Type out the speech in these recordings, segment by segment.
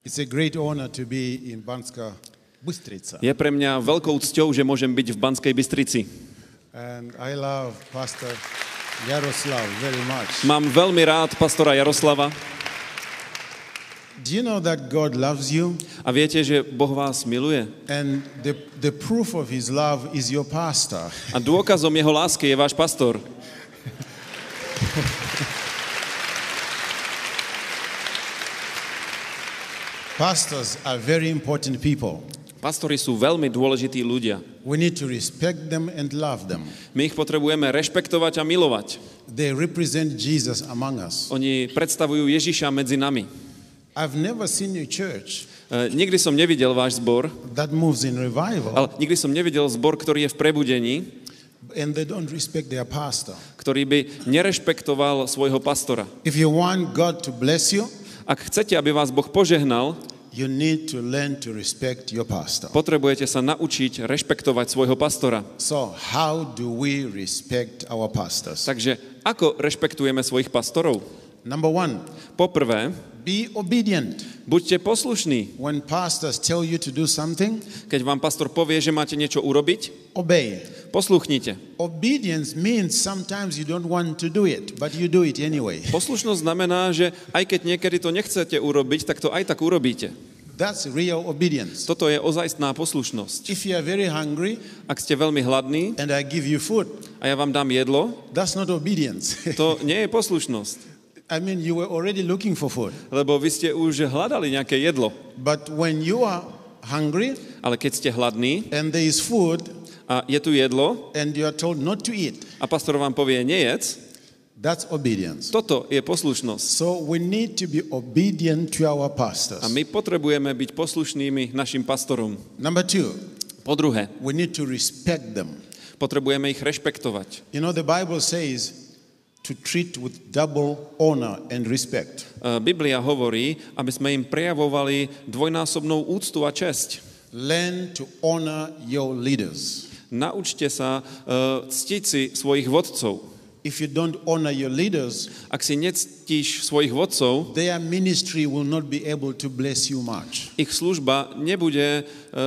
It's a great honor to be in Banska Bystrica. Je pre mňa veľkou cťou, že môžem byť v Banskej Bystrici. And I love Pastor Yaroslav very much. Mám veľmi rád pastora Jaroslava Do you know that God loves you? a viete, že Boh vás miluje. And the, the proof of his love is your pastor. A dôkazom jeho lásky je váš pastor. Pastors are very important people. Pastori sú veľmi dôležití ľudia. We need to respect them and love them. My ich potrebujeme rešpektovať a milovať. They represent Jesus among us. Oni predstavujú Ježiša medzi nami. I've never seen a church E, nikdy som nevidel váš zbor, that moves in revival ale nikdy som nevidel zbor, ktorý je v prebudení, and they don't respect their pastor. ktorý by nerešpektoval svojho pastora. If you want God to bless you, Ak chcete, aby vás Boh požehnal, you need to learn to respect your pastor. potrebujete sa naučiť rešpektovať svojho pastora. So, how do we respect our pastors? Takže ako rešpektujeme svojich pastorov? Number one, Poprvé, be obedient. buďte poslušní. When pastors tell you to do something, Keď vám pastor povie, že máte niečo urobiť, obey. posluchnite. Obedience means sometimes you don't want to do it, but you do it anyway. Poslušnosť znamená, že aj keď niekedy to nechcete urobiť, tak to aj tak urobíte. That's real obedience. Toto je ozajstná poslušnosť. If you are very hungry Ak ste veľmi hladní and I give you food, a ja vám dám jedlo, that's not obedience. to nie je poslušnosť. I mean, you were already looking for food. Lebo vy ste už hľadali nejaké jedlo. But when you are hungry Ale keď ste hladní and there is food a je tu jedlo and you are told not to eat, a pastor vám povie nejedz, that's obedience. toto je poslušnosť. So we need to be obedient to our pastors. A my potrebujeme byť poslušnými našim pastorom. Number two, Po druhé, we need to respect them. potrebujeme ich rešpektovať. You know, the Bible says to treat with double honor and respect. E, Biblia hovorí, aby sme im prejavovali dvojnásobnou úctu a česť. Learn to honor your leaders. Naučte sa e, ctiť si svojich vodcov. If you don't honor your leaders, Ak si nectíš svojich vodcov, their ministry will not be able to bless you much. ich služba nebude e,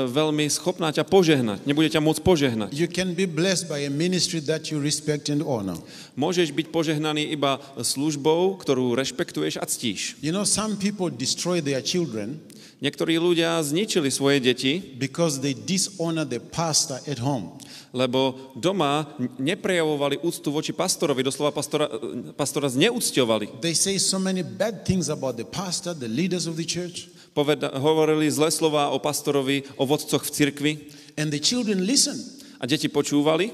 veľmi schopná ťa požehnať, nebude ťa môcť požehnať. You can be blessed by a ministry that you respect and honor. Môžeš byť požehnaný iba službou, ktorú rešpektuješ a ctíš. You know, some people destroy their children Niektorí ľudia zničili svoje deti, because they dishonor the pastor at home. Lebo doma neprejavovali úctu voči pastorovi, doslova pastora, pastora zneúcťovali. They say so many bad things about the pastor, the leaders of the church, Poveda, hovorili zlé slova o pastorovi, o vodcoch v cirkvi and the children listen. a deti počúvali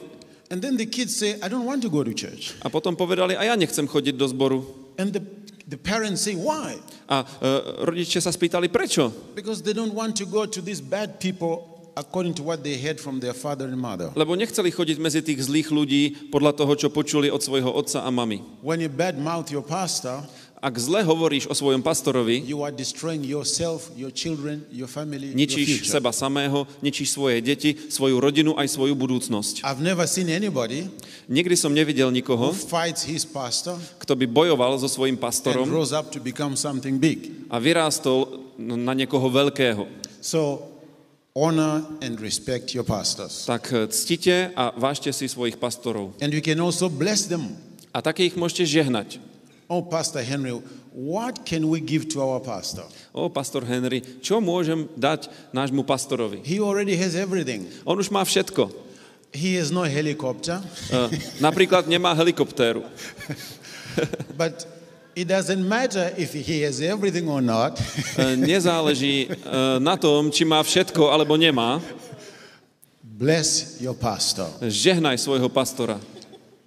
And then the kids say, I don't want to go to church. a potom povedali, a ja nechcem chodiť do zboru. And the, the parents say, Why? A e, rodičia sa spýtali, prečo? Because they don't want to go to these bad people according to what they heard from their father and mother. Lebo nechceli chodiť medzi tých zlých ľudí podľa toho, čo počuli od svojho otca a mamy. When you bad mouth your pastor, Ak zle hovoríš o svojom pastorovi, you are destroying yourself, your children, your family, your ničíš future. seba samého, ničíš svoje deti, svoju rodinu aj svoju budúcnosť. I've never seen anybody Nikdy som nevidel who nikoho, fights his pastor kto by bojoval so svojím and pastorom rose up to become something big. a vyrástol na niekoho veľkého. So honor and respect your pastors. Tak e, ctite a vážte si svojich pastorov. And you can also bless them. A také ich môžete žehnať. Oh, Pastor Henry, what can we give to our pastor? O, pastor Henry, čo môžem dať nášmu pastorovi? He already has everything. On už má všetko. He has no helicopter, E, napríklad nemá helikoptéru. but it doesn't matter if he has everything or not. E, nezáleží e, na tom, či má všetko alebo nemá. Bless your pastor. Žehnaj svojho pastora.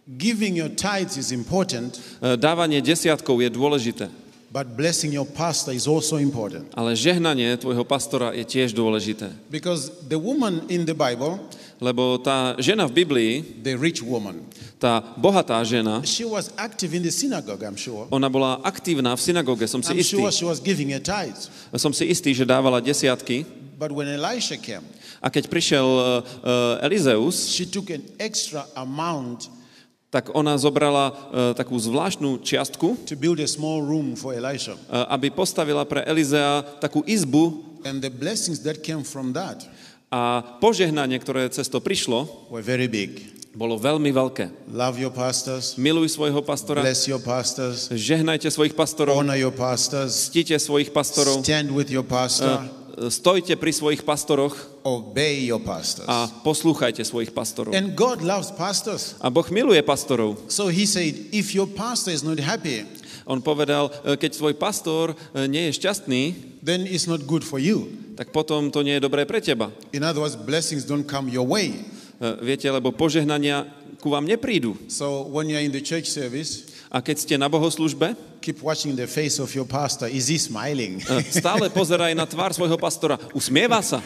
Giving your tithes is important, E, Dávanie desiatkov je dôležité, but blessing your pastor is also important. ale žehnanie tvojho pastora je tiež dôležité. Because the woman in the Bible, Lebo tá žena v Biblii, the rich woman, tá bohatá žena, she was active in the synagogue, I'm sure. ona bola aktívna v synagóge, som si I'm istý. sure she was giving her tithes. Som si istý, že dávala desiatky. But when Elisha came, A keď prišiel uh, Elizeus, she took an extra amount tak ona zobrala e, takú zvláštnu čiastku, to build a small room for Elisha. e, aby postavila pre Elizea takú izbu And the blessings that came from that a požehnanie, ktoré cez to prišlo, were very big. bolo veľmi veľké. Love your pastors, Miluj svojho pastora, bless your pastors, žehnajte svojich pastorov, honor your pastors, ctite svojich pastorov, stand with your pastor, e, stojte pri svojich pastoroch obey your pastors. a poslúchajte svojich pastorov. And God loves pastors. A Boh miluje pastorov. So he said, if your pastor is not happy, On povedal, e, keď svoj pastor e, nie je šťastný, then it's not good for you. tak potom to nie je dobré pre teba. In other words, blessings don't come your way. E, Viete, lebo požehnania ku vám neprídu. So when you're in the church service, A keď ste na bohoslužbe, keep watching the face of your pastor. Is he smiling? e, stále pozeraj na tvár svojho pastora. Usmieva sa.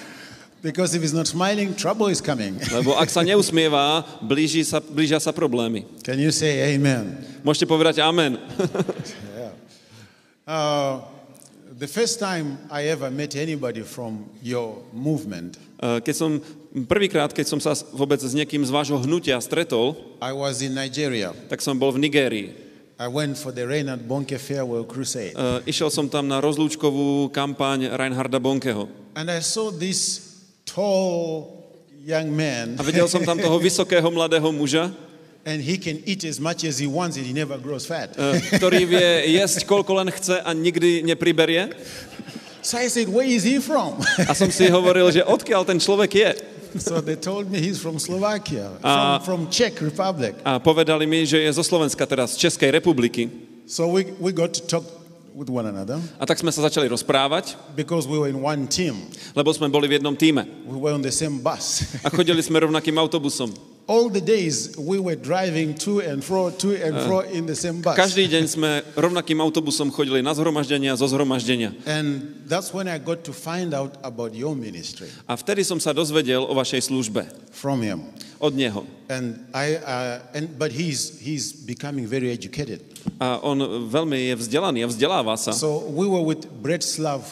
because if he's not smiling, trouble is coming. Lebo ak sa neusmievá, blíži sa, blížia sa problémy. Can you say amen? Môžete povedať amen. Uh, the first time I ever met anybody from your movement, E, Keď som, prvýkrát, keď som sa vôbec s niekým z vášho hnutia stretol, I was in Nigeria. tak som bol v Nigérii. I went for the Reinhard Bonke Farewell Crusade. E, Išiel som tam na rozlúčkovú kampaň Reinharda Bonkeho. And I saw this tall young man, A videl som tam toho vysokého mladého muža, and he can eat as much as he wants and he never grows fat. e, ktorý vie jesť koľko len chce a nikdy nepriberie. So I said, Where is he from? A som si hovoril, že odkiaľ ten človek je. so they told me he's from Slovakia, Ah. from, from Czech Republic. A povedali mi, že je zo Slovenska teraz, z Českej republiky. So we, we got to talk with one another A tak sme sa začali rozprávať, because we were in one team. lebo sme boli v jednom týme. We were on the same bus. A chodili sme rovnakým autobusom. All the days we were driving to and fro, to and fro in the same bus. Každý deň sme rovnakým autobusom chodili na zhromaždenia, zo zhromaždenia. And that's when I got to find out about your ministry A vtedy som sa dozvedel o vašej službe. from him. Od neho. And I, uh, and, but he's, he's becoming very educated. A on veľmi je vzdelaný a vzdeláva sa. So we were with Bretslav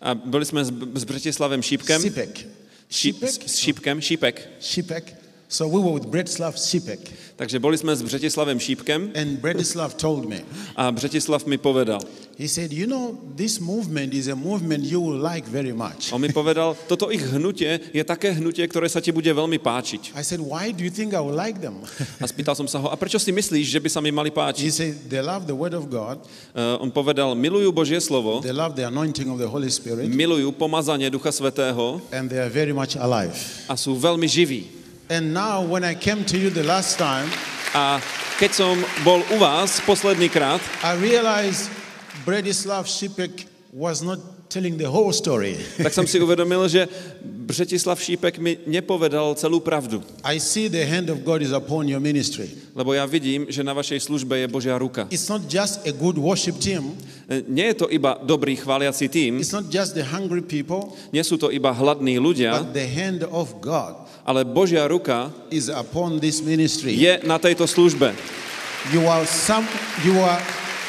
A boli sme s, s Bratislavem Šípkem. Sipek. Šíp, Sipek? s Šípkem, Šípek. Sipek. So we were with Bretslav Sipek. Takže boli sme s Bratislavem Šípkem And Bretislav told me, a Bratislav mi povedal. he said, You know, this movement is a movement you will like very much. On mi povedal, toto ich hnutie je také hnutie, ktoré sa ti bude veľmi páčiť. I said, Why do you think I will like them? A spýtal som sa ho, a prečo si myslíš, že by sa mi mali páčiť? he said, They love the Word of God, Uh, on povedal, milujú Božie slovo, they love the anointing of the Holy Spirit, milujú pomazanie Ducha Svetého and they are very much alive. a sú veľmi živí. And now, when I came to you the last time, A keď som bol u vás posledný krát, I realized Bretislav Sipek was not telling the whole story. tak som si uvedomil, že Bretislav Šípek mi nepovedal celú pravdu. I see the hand of God is upon your ministry. Lebo ja vidím, že na vašej službe je Božia ruka. It's not just a good worship team, E, Nie je to iba dobrý chváliaci tým, it's not just the hungry people, nie sú to iba hladní ľudia, but the hand of God ale Božia ruka is upon this ministry. je na tejto službe. You are some you are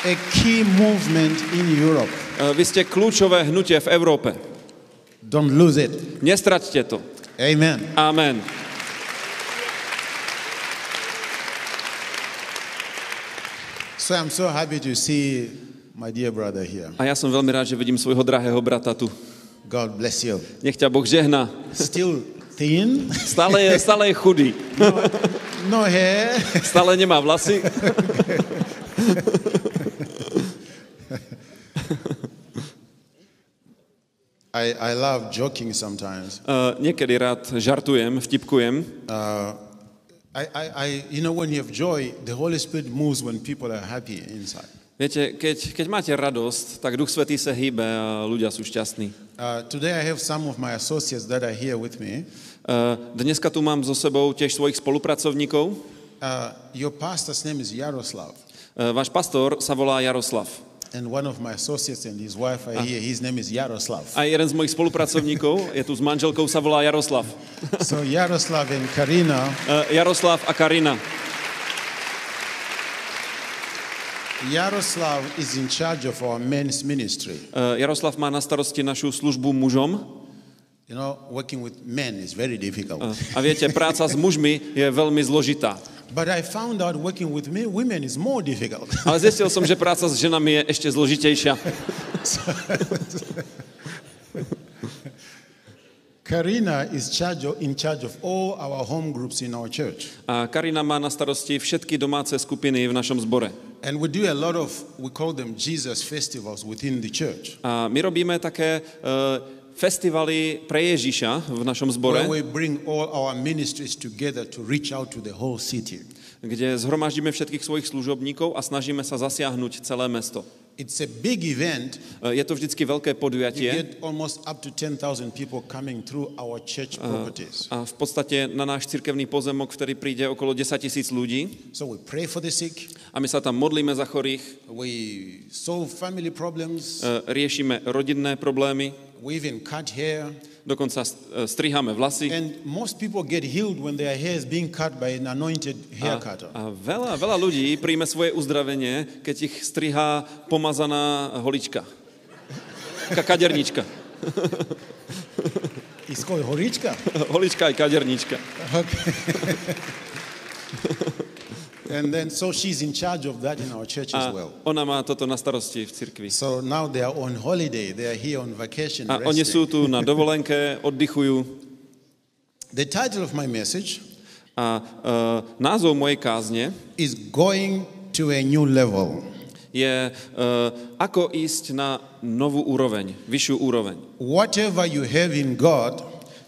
a key movement in Europe. E, Vy ste kľúčové hnutie v Európe. Don't lose it. Nestraťte to. Amen. Amen. So I'm so happy to see my dear brother here. A ja som veľmi rád, že vidím svojho drahého brata tu. God bless you. Nech ťa Boh žehná. Still thin, Stále je, stále je chudý. no hair. Stále nemá vlasy. I, I love joking sometimes. Uh, niekedy rád žartujem, vtipkujem. Uh, I, I, I, you know, when you have joy, the Holy Spirit moves when people are happy inside. Viete, keď, keď máte radosť, tak Duch Svetý sa hýbe a ľudia sú šťastní. Uh, today I have some of my associates that are here with me. Uh, dneska tu mám so sebou tiež svojich spolupracovníkov. Uh, your pastor's name is Yaroslav. Uh, váš pastor sa volá Jaroslav. And one of my associates and his wife are here. His name is Yaroslav. A jeden z mojich spolupracovníkov je tu s manželkou, sa volá Jaroslav. So Yaroslav and Karina, Uh, Jaroslav a Karina. Yaroslav is in charge of our men's ministry. Uh, Jaroslav má na starosti našu službu mužom. You know, working with men is very difficult. Uh, a viete, práca s mužmi je veľmi zložitá. But I found out working with me, women is more difficult. Ale zistil som, že práca s ženami je ešte zložitejšia. Karina is charge of, in charge of all our home groups in our church. A Karina má na starosti všetky domáce skupiny v našom zbore. And we do a lot of, we call them Jesus festivals within the church, A my robíme také uh, festivaly pre Ježiša v našom zbore, where we bring all our ministries together to reach out to the whole city. kde zhromaždíme všetkých svojich služobníkov a snažíme sa zasiahnuť celé mesto. It's a big event. E, Je to vždycky veľké You podujatie get almost up to 10,000 people coming through our church properties. a v podstate na náš cirkevný pozemok, ktorý príde okolo 10 tisíc ľudí So we pray for the sick, a my sa tam modlíme za chorých, we solve family problems, riešime rodinné problémy, we even cut hair. Dokonca e, striháme vlasy. And most people get healed when their hair is being cut by an anointed hair cutter. A veľa, veľa ľudí príjme svoje uzdravenie, keď ich strihá pomazaná holička. Ka- Kadernička. It's called horička. Holička aj kadernička. And then so she's in charge of that in our church as well. ona má toto na starosti v cirkvi. So now they are on holiday. They are here on vacation. A oni sú tu na dovolenke, oddychujú. The title of my message A uh, názov mojej kázne is Going to a New Level. je uh, Ako ísť na novú úroveň, vyššiu úroveň. Whatever you have in God,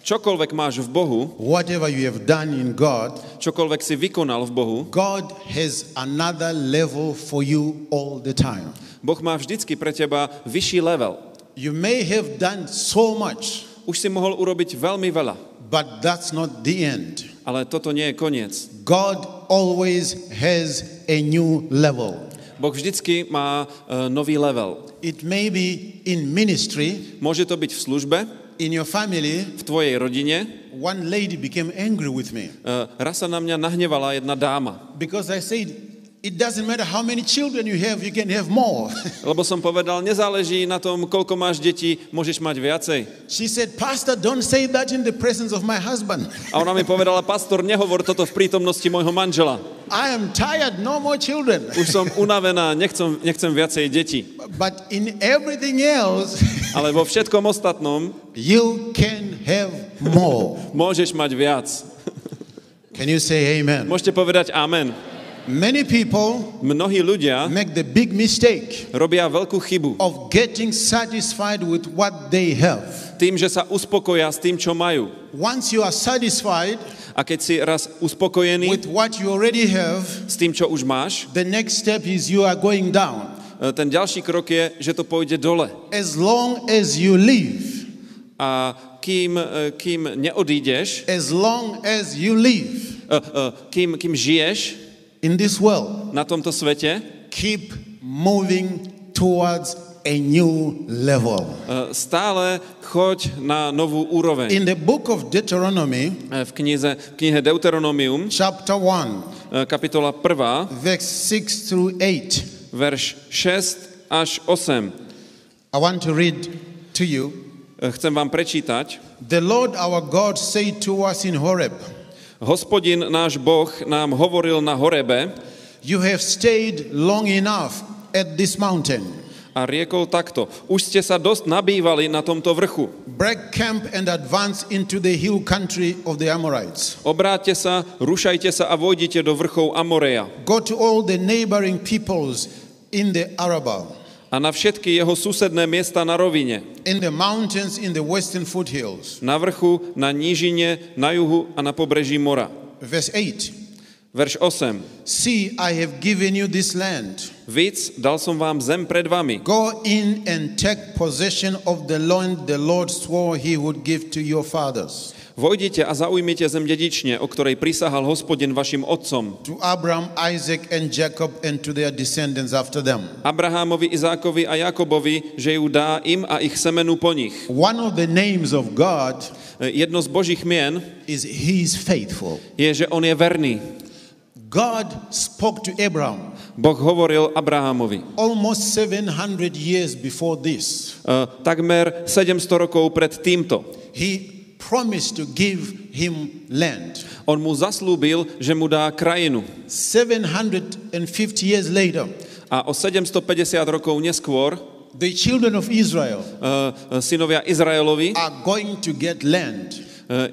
Čokoľvek máš v Bohu, whatever you have done in God, čokoľvek si vykonal v Bohu, God has another level for you all the time. Boh má vždycky pre teba vyšší level. You may have done so much, Už si mohol urobiť veľmi veľa, but that's not the end. ale toto nie je koniec. God always has a new level. Boh vždycky má uh, nový level. It may be in ministry, Môže to byť v službe, in your family. v tvojej rodine. One lady became angry with me Uh, raz sa na mňa nahnevala jedna dáma, because I said, It doesn't matter how many children you have, you can have more. lebo som povedal, nezáleží na tom, koľko máš detí, môžeš mať viacej. she said, Pastor, don't say that in the presence of my husband. A ona mi povedala, pastor, nehovor toto v prítomnosti môjho manžela. I am tired, no more children. Už som unavená, nechcem, nechcem viacej detí. But in everything else, Ale vo všetkom ostatnom you can have more. môžeš mať viac. Can you say amen? Môžete povedať amen. Many people Mnohí ľudia make the big mistake robia veľkú chybu of getting satisfied with what they have. tým, že sa uspokoja s tým, čo majú. Once you are satisfied A keď si raz uspokojený with what you already have, s tým, čo už máš, the next step is you are going down. e, ten ďalší krok je, že to pôjde dole. As long as you live, A kým, e, kým neodídeš, as long as you live e, kým, kým žiješ in this world, na tomto svete, keep moving towards a new level. e, stále choď na novú úroveň. In the book of Deuteronomy, E, V knize, v knihe Deuteronomium, chapter 1, e, kapitola 1, verse 6 through 8, verš 6 až 8. I want to read to you. Chcem vám prečítať. The Lord our God said to us in Horeb, Hospodin náš Boh nám hovoril na Horebe You have stayed long enough at this mountain. a riekol takto. Už ste sa dosť nabývali na tomto vrchu. Break camp and advance into the hill country of the Amorites. Obráťte sa, rušajte sa a vojdite do vrchov Amoreja Go to all the neighboring peoples in the Arabah, a na všetky jeho susedné miesta na rovine. in the mountains in the western foothills. Na vrchu, na nížine, na juhu a na pobreží mora. Verse 8 Verš 8. See, I have given you this land. Víc, dal som vám zem pred vami. Go in and take possession of the land the Lord swore he would give to your fathers, Vojdite a zaujmite zem dedične, o ktorej prisahal hospodin vašim otcom. to Abraham, Isaac, and Jacob, and to their descendants after them. Abrahámovi, Izákovi a Jakobovi, že ju dá im a ich semenu po nich. One of the names of God E, Jedno z Božích mien is He is faithful. je, že on je verný. God spoke to Abraham Boh hovoril Abrahamovi. almost 700 years before this. E, takmer 700 rokov pred týmto. He promised to give him land. On mu zaslúbil, že mu dá krajinu. 750 years later, A o 750 rokov neskôr the children of Israel uh, synovia Izraelovi are going to get land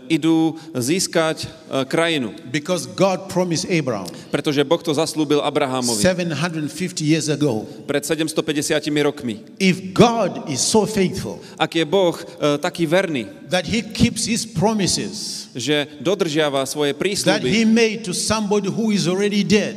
idú získať uh, krajinu, because God promised Abraham pretože Boh to zaslúbil Abrahamovi 750 years ago. pred 750 rokmi. If God is so faithful Ak je Boh uh, taký verný, that he keeps his promises že dodržiava svoje that prísľuby, he made to somebody who is already dead,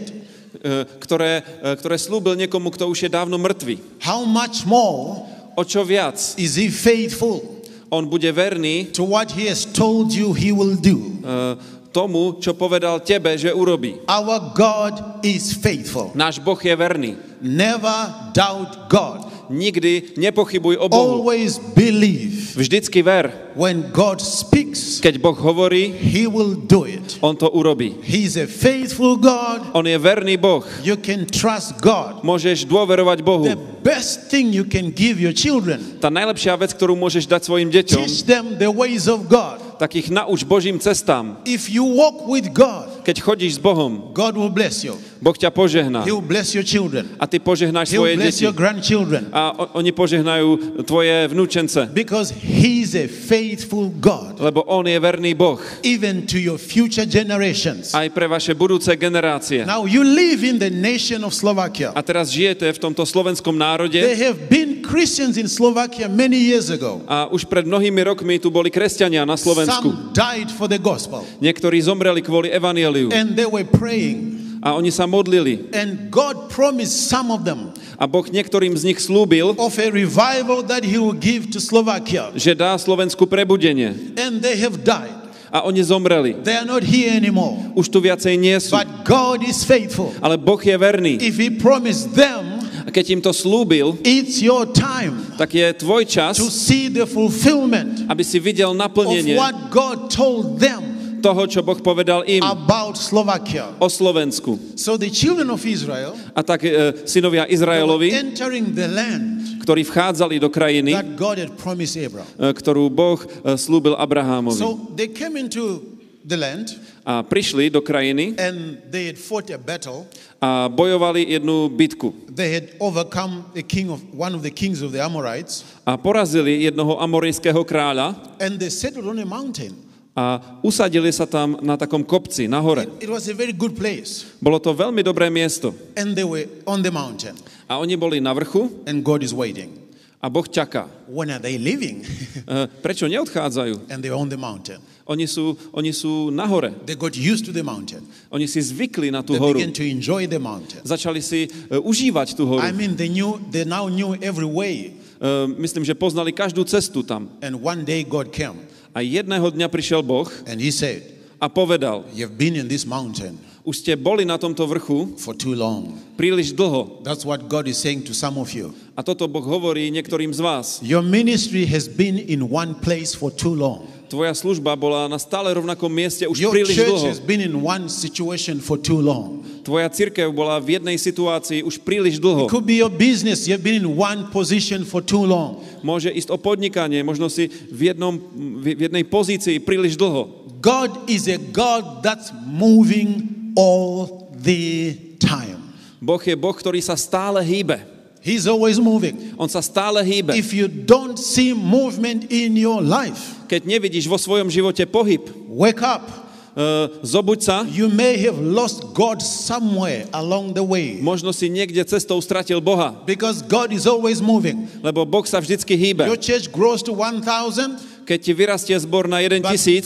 uh, ktoré, ktoré slúbil niekomu, kto už je dávno mŕtvy, how much more o čo viac is he faithful on bude verný to what he has told you he will do? uh, tomu, čo povedal tebe, že urobí. Our God is faithful. Náš Boh je verný. Never doubt God. Nikdy nepochybuj o Bohu. Always believe Vždycky ver. when God speaks, Keď Boh hovorí, he will do it. on to urobí. He's a faithful God. On je verný Boh. You can trust God. Môžeš dôverovať Bohu. The best thing you can give your children, Tá najlepšia vec, ktorú môžeš dať svojim deťom, teach them the ways of God. tak ich nauč Božím cestám. If you walk with God, Keď chodíš s Bohom, God will bless you. Boh ťa požehná. He will bless your children. A ty požehnáš He svoje deti. your grandchildren. A oni požehnajú tvoje vnúčence. Because He's a faithful God, Lebo On je verný Boh. even to your future generations. Aj pre vaše budúce generácie. Now, you live in the nation of Slovakia. A teraz žijete v tomto slovenskom národe. There have been Christians in Slovakia many years ago. A už pred mnohými rokmi tu boli kresťania na Slovensku. Some died for the gospel Niektorí zomreli kvôli evanieliu. And they were praying. A oni sa modlili. And God promised some of them A Boh niektorým z nich slúbil, of a revival that He will give to Slovakia. že dá Slovensku prebudenie. And they have died. A oni zomreli. They are not here anymore. Už tu viacej nie sú. But God is faithful. Ale Boh je verný. If He promised them, A keď im to slúbil, it's your time tak je tvoj čas, to see the fulfillment aby si videl of naplnenie what God told them toho, čo Boh povedal im about Slovakia. o Slovensku. So the children of Israel A tak e, synovia Izraelovi, entering the land ktorí vchádzali do krajiny, that God had promised Abraham. e, ktorú Boh e, slúbil Abrahámovi. So they came into the land A prišli do krajiny and they had fought a battle. a bojovali jednu bitku. They had overcome a king of one of the kings of the Amorites A porazili jednoho amorijského kráľa and they settled on a mountain. A usadili sa tam na takom kopci, na hore. It was a very good place. Bolo to veľmi dobré miesto. And they were on the mountain A oni boli na vrchu and God is waiting. a Boh čaká. When are they leaving? E, Prečo neodchádzajú? and they're on the mountain. Oni sú, oni sú na hore. They got used to the mountain. Oni si zvykli na tú They horu. began to enjoy the mountain. Začali si e, užívať tú horu. I mean, they knew, they now knew every way. E, myslím, že poznali každú cestu tam. And one day God came A jedného dňa prišiel Boh and He said, a povedal, You've been in this mountain už ste boli na tomto vrchu for too long. príliš dlho. That's what God is saying to some of you. A toto Boh hovorí niektorým z vás. Your ministry has been in one place for too long. Tvoja služba bola na stále rovnakom mieste už Your príliš dlho. has been in one situation for too long. Tvoja cirkev bola v jednej situácii už príliš It dlho. could be your business, you've been in one position for too long. Môže ísť o podnikanie, možno si v, jednom, v jednej pozícii príliš dlho. God is a God that's moving all the time. Boh je Boh, ktorý sa stále hýbe. He's always moving. On sa stále hýbe. If you don't see movement in your life, Keď nevidíš vo svojom živote pohyb, wake up. uh, zobuď sa, You may have lost God somewhere along the way možno si niekde cestou stratil Boha, because God is always moving. lebo Boh sa vždycky hýbe. Your church grows to 1,000, Keď ti vyrastie zbor na 1000 but tisíc,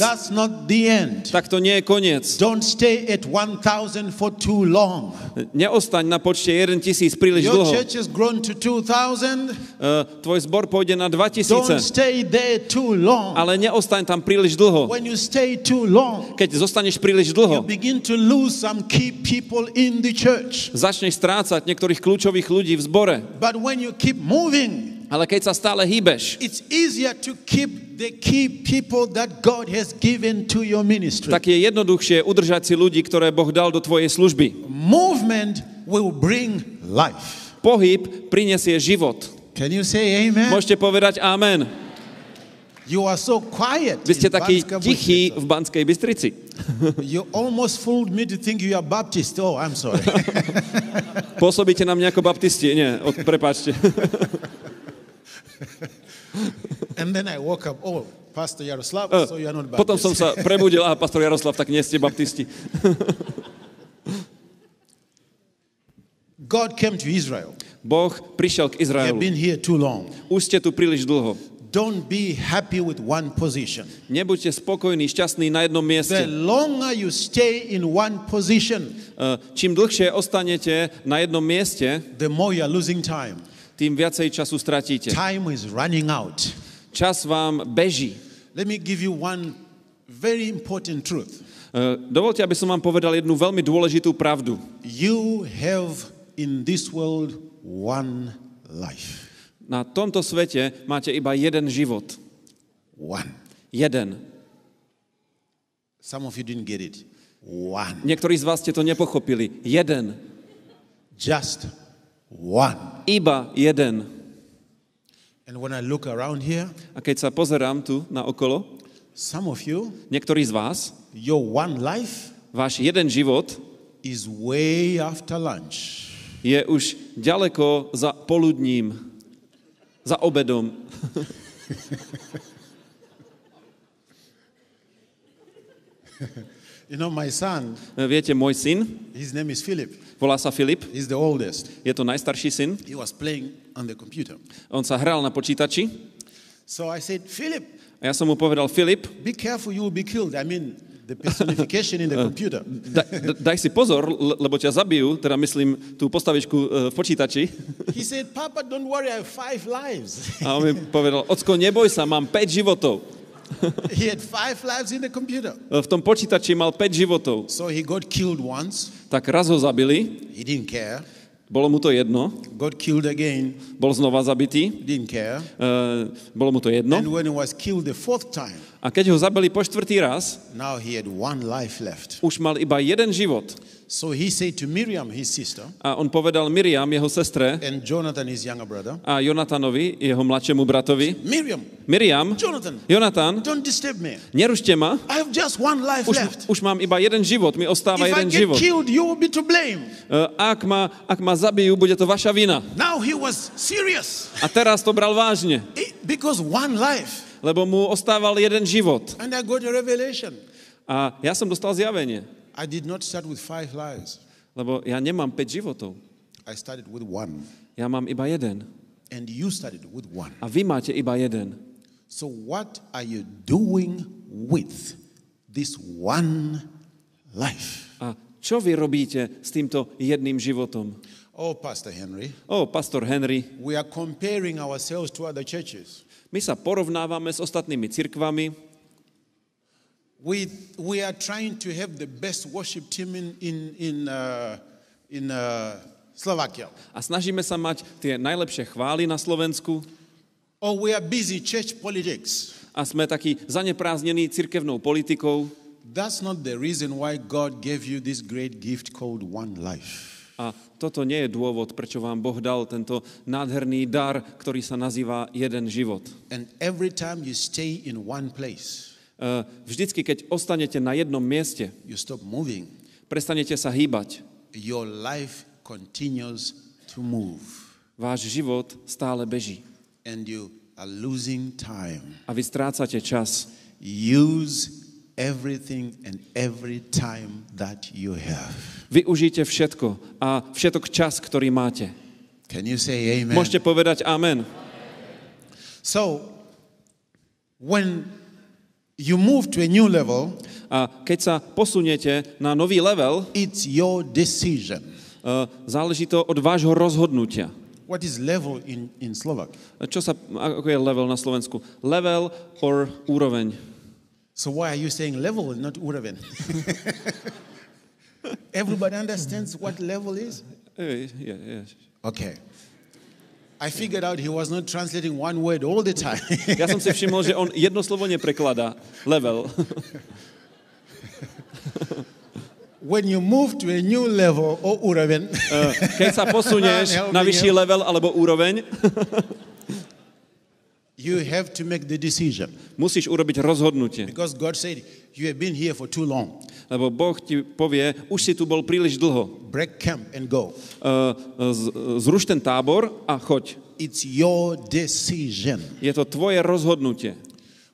tak to nie je koniec. Don't stay at 1,000 for too long. Neostaň na počte 1000 tisíc príliš Your dlho. church has grown to 2,000. Uh, tvoj zbor pôjde na Don't 2000, stay there too long. ale neostaň tam príliš dlho. When you stay too long, Keď zostaneš príliš you dlho, begin to lose some key people in the church. začneš strácať niektorých kľúčových ľudí v zbore. But when you keep moving, Ale keď sa stále hýbeš, it's easier to keep the key people that God has given to your ministry. tak je jednoduchšie udržať si ľudí, ktoré Boh dal do tvojej služby. Movement will bring life. Pohyb prinesie život. Can you say amen? Môžete povedať amen. You are so quiet. Vy ste taký tichý v Banskej Bystrici. You almost fooled me to think you are Baptist. Oh, I'm sorry. Pôsobíte na mňa ako baptisti. Nie, od, prepáčte. and then I woke up. Oh, Pastor Yaroslav, Uh, so you are not Baptist. Potom som sa prebudil a pastor Jaroslav, tak nie ste baptisti. God came to Israel. Boh prišiel k Izraelu. been here too long. Už ste tu príliš dlho. Don't be happy with one position. Nebuďte spokojní, šťastní na jednom The mieste. longer you stay in one position, Eh, Čím dlhšie ostanete na jednom mieste, the more you are losing time. Tým viacej času stratíte. Time is running out. Čas vám beží. Let me give you one very important truth. Eh, Dovolte, aby som vám povedal jednu veľmi dôležitú pravdu. You have in this world one life. Na tomto svete máte iba jeden život. One. Jeden. Some of you didn't get it. One. Niektorí z vás ste to nepochopili. Jeden. Just one. Iba jeden. And when I look around here, A keď sa pozerám tu na okolo, some of you, niektorí z vás, your one life váš jeden život is way after lunch. je už ďaleko za poludním, za obedom. You know, my son, Viete, môj syn, his name is Philip. Volá sa Filip, He's the oldest. je to najstarší syn. He was playing on the computer. On sa hral na počítači So I said, Philip, a ja som mu povedal, Filip, be careful, you will be killed. I mean, the personification in the computer. da, da, daj si pozor, le- lebo ťa zabijú, teda myslím tú postavičku e, v počítači. He said, Papa, don't worry, I have five lives. A on mi povedal, ocko, neboj sa, mám 5 životov. he had five lives in the computer. E, V tom počítači mal 5 životov. So he got killed once. Tak raz ho zabili, He didn't care. bolo mu to jedno, Got killed again. bol znova zabitý, Didn't care. e, bolo mu to And jedno. when he was killed the fourth time, A keď ho zabili po štvrtý raz, now he had one life left. už mal iba jeden život. So he said to Miriam, his sister, A on povedal Miriam, jeho sestre, and Jonathan, his younger brother, a Jonatanovi, jeho mladšiemu bratovi, Miriam, Miriam, Jonathan, Jonatan, don't disturb me. nerušte ma, I have just one life už, left. už mám iba jeden život, mi ostáva If I jeden get život. killed, you will be to blame. E, Ak ma, ak ma zabijú, bude to vaša vina. Now he was serious A teraz to bral vážne, Eh, because one life. lebo mu ostával jeden život. And I got a revelation. A ja som dostal zjavenie, I did not start with five lives. lebo ja nemám 5 životov. I started with one. Ja mám iba jeden. And you started with one. A vy máte iba jeden. So what are you doing with this one life? A čo vy robíte s týmto jedným životom? Oh, Pastor Henry, O, pastor Henry, we are comparing ourselves to other churches. my sa porovnávame s ostatnými cirkvami, We, we are trying to have the best worship team in, in, in, uh, in uh, Slovakia. a snažíme sa mať tie najlepšie chvály na Slovensku Or we are busy church politics. a sme takí zaneprázdnení cirkevnou politikou That's not the reason why God gave you this great gift called one life. a toto nie je dôvod, prečo vám Boh dal tento nádherný dar, ktorý sa nazýva jeden život. And every time you stay in one place, Vždycky, keď ostanete na jednom mieste, you stop moving, prestanete sa hýbať, your life continues to move. váš život stále beží And you are losing time. a vy strácate čas. Use everything and every time that you have. Využite všetko a všetok čas, ktorý máte. Can you say amen? Môžete povedať amen. So, when you move to a new level, A keď sa posuniete na nový level, it's your decision. e, záleží to od vášho rozhodnutia. What is level in, in Slovak? Čo sa, ako je level na Slovensku? Level or úroveň. So why are you saying level and not úroveň? Everybody understands what level is? E, je, je. Okay. I figured out he was not translating one word all the time. Ja som si všimol, že on jedno slovo neprekladá. Level. when you move to a new level or úroveň, Keď sa posunieš na vyšší level alebo úroveň, You have to make the decision. Musíš urobiť rozhodnutie. Because God said, You have been here for too long. Lebo Boh ti povie, už si tu bol príliš dlho. Break camp and go. Uh, z- zruš ten tábor a choď. It's your decision. Je to tvoje rozhodnutie.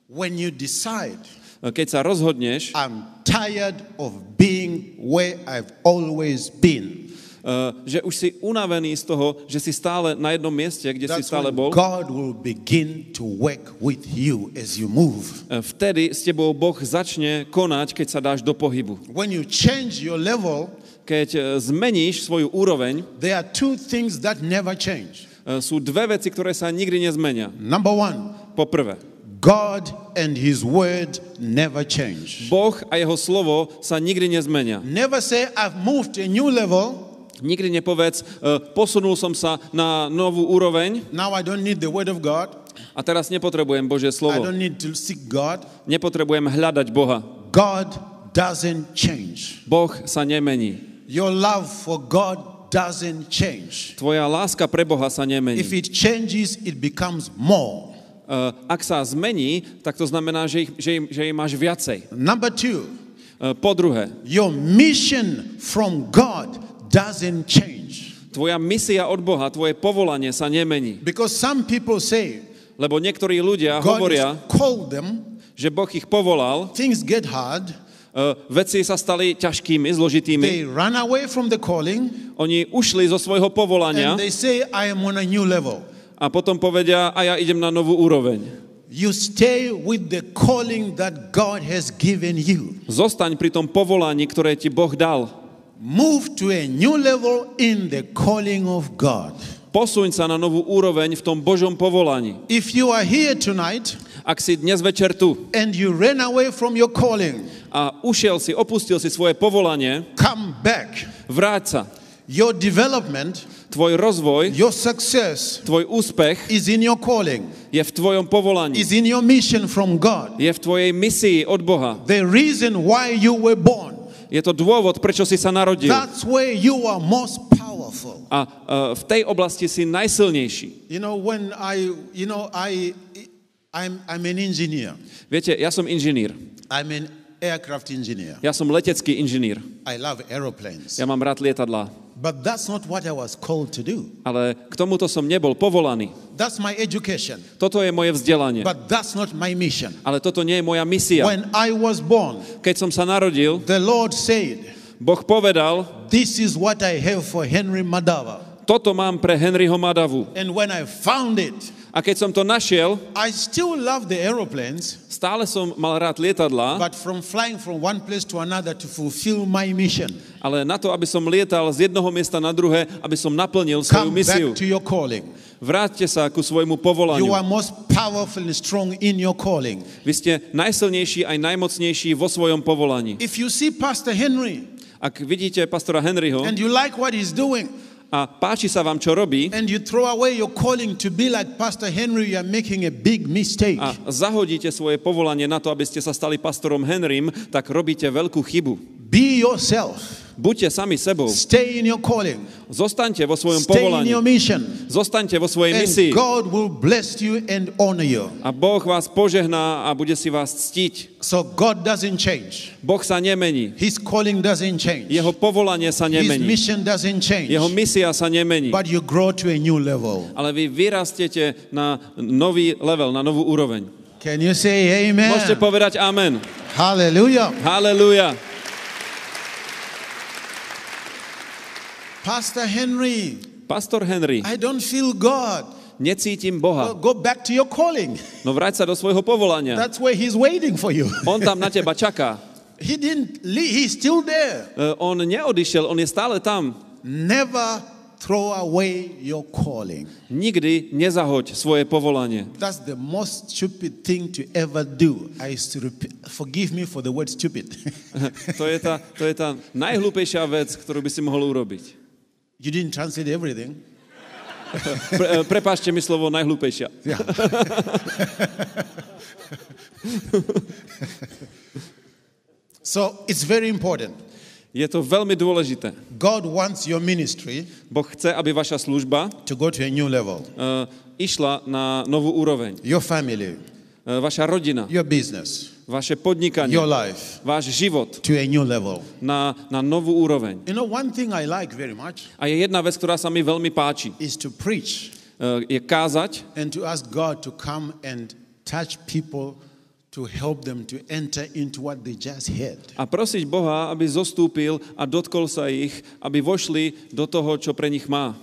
When you decide, Uh, Keď sa rozhodneš, I'm tired of being where I've always been. Uh, že už si unavený z toho, že si stále na jednom mieste, kde si That's stále when bol, God will begin to work with you as you move. uh, vtedy s tebou Boh začne konať, keď sa dáš do pohybu. When you change your level, Keď uh, zmeníš svoju úroveň, there are two things that never change. sú dve veci, ktoré sa nikdy nezmenia. Number one, Poprvé, God and His Word never change. Boh a jeho slovo sa nikdy nezmenia. Never say, I've moved to a new level, Nikdy nepovedz, uh, posunul som sa na novú úroveň now I don't need the Word of God, a teraz nepotrebujem Božie I slovo. don't need to seek God. Nepotrebujem hľadať Boha. God doesn't change. Boh sa nemení. Your love for God doesn't change. Tvoja láska pre Boha sa nemení. If it changes, it becomes more. Uh, ak sa zmení, tak to znamená, že, ich, že, im, že jej máš viacej. Number two, Uh, po druhé, your mission from God doesn't change. tvoja misia od Boha, tvoje povolanie sa nemení. Because some people say, Lebo niektorí ľudia God hovoria, them, že Boh ich povolal, things get hard, uh, veci sa stali ťažkými, zložitými, they run away from the calling, oni ušli zo svojho povolania and they say, I am on a new level. a potom povedia, a ja idem na novú úroveň. You stay with the calling that God has given you. Zostaň pri tom povolaní, ktoré ti Boh dal. Move to a new level in the calling of God. Posuň sa na novú úroveň v tom Božom povolaní. If you are here tonight Ak si dnes večer tu and you ran away from your calling, a ušiel si, opustil si svoje povolanie, come back. vráť sa. Your development, Tvoj rozvoj, your success tvoj úspech is in your calling, je v tvojom povolaní. is in your mission from God. Je v tvojej misii od Boha. The reason why you were born. Je to dôvod, prečo si sa narodil. That's where you are most powerful. A uh, v tej oblasti si najsilnejší. You know, when I, you know, I, I'm, I'm an engineer. Viete, ja som inžinír. I'm an aircraft engineer. Ja som letecký inžinír. I love aeroplanes. Ja mám rád lietadlá. But that's not what I was called to do. Ale k tomuto som nebol povolaný. That's my education. Toto je moje vzdelanie. But that's not my mission. Ale toto nie je moja misia. When I was born, Keď som sa narodil, the Lord said, Boh povedal, This is what I have for Henry Madava. toto mám pre Henryho Madavu. And when I found it, A keď som to našiel, I still love the aeroplanes, stále som mal rád lietadlá, but from flying from one place to another to fulfill my mission. ale na to, aby som lietal z jednoho miesta na druhé, aby som naplnil svoju Come misiu. back to your calling. Vráťte sa ku svojmu You povolaniu. are most powerful and strong in your calling. Vy ste najsilnejší aj najmocnejší vo svojom povolaní. If you see Pastor Henry Ak vidíte pastora Henryho and you like what he's doing, a páči sa vám, čo robí, and you throw away your calling to be like Pastor Henry, you are making a big mistake. a zahodíte svoje povolanie na to, aby ste sa stali pastorom Henrym, tak robíte veľkú chybu. Be yourself. Buďte sami sebou. Stay in your calling. Zostaňte vo svojom Stay in povolaní. your mission. Zostaňte vo svojej And misii. God will bless you and honor you. A Boh vás požehná a bude si vás ctiť. So God doesn't change. Boh sa nemení. His calling doesn't change. Jeho povolanie sa His nemení. mission doesn't change. Jeho misia sa nemení. But you grow to a new level. Ale vy vyrastiete na nový level, na novú úroveň. Can you say amen? Môžete povedať amen. Hallelujah. Halelúja. Pastor Henry, Pastor Henry, I don't feel God. necítim Well, Boha. go back to your calling. No vráť sa do svojho povolania. That's where He's waiting for you. On tam na teba čaká. He didn't leave, He's still there. E, On neodišiel, on je stále tam. Never throw away your calling. Nikdy nezahoď svoje povolanie. That's the most stupid thing to ever do. I used to repeat, forgive me for the word stupid. To je tá, to je tá najhlúpejšia vec, ktorú by si mohol urobiť. You didn't translate everything. Pre, e, prepáčte mi slovo najhlúpejšia. Yeah. so it's very important. Je to veľmi dôležité. God wants your ministry Boh chce, aby vaša služba to go to a new level. uh, išla na novú úroveň. Your family, Uh, vaša rodina, your business, vaše podnikanie, your life váš život to a new level. na, na novú úroveň. You know, one thing I like very much A je jedna vec, ktorá sa mi veľmi páči. is to preach Uh, je kázať and to ask God to come and touch people to help them to enter into what they just heard. a prosiť Boha, aby zostúpil a dotkol sa ich, aby vošli do toho, čo pre nich má.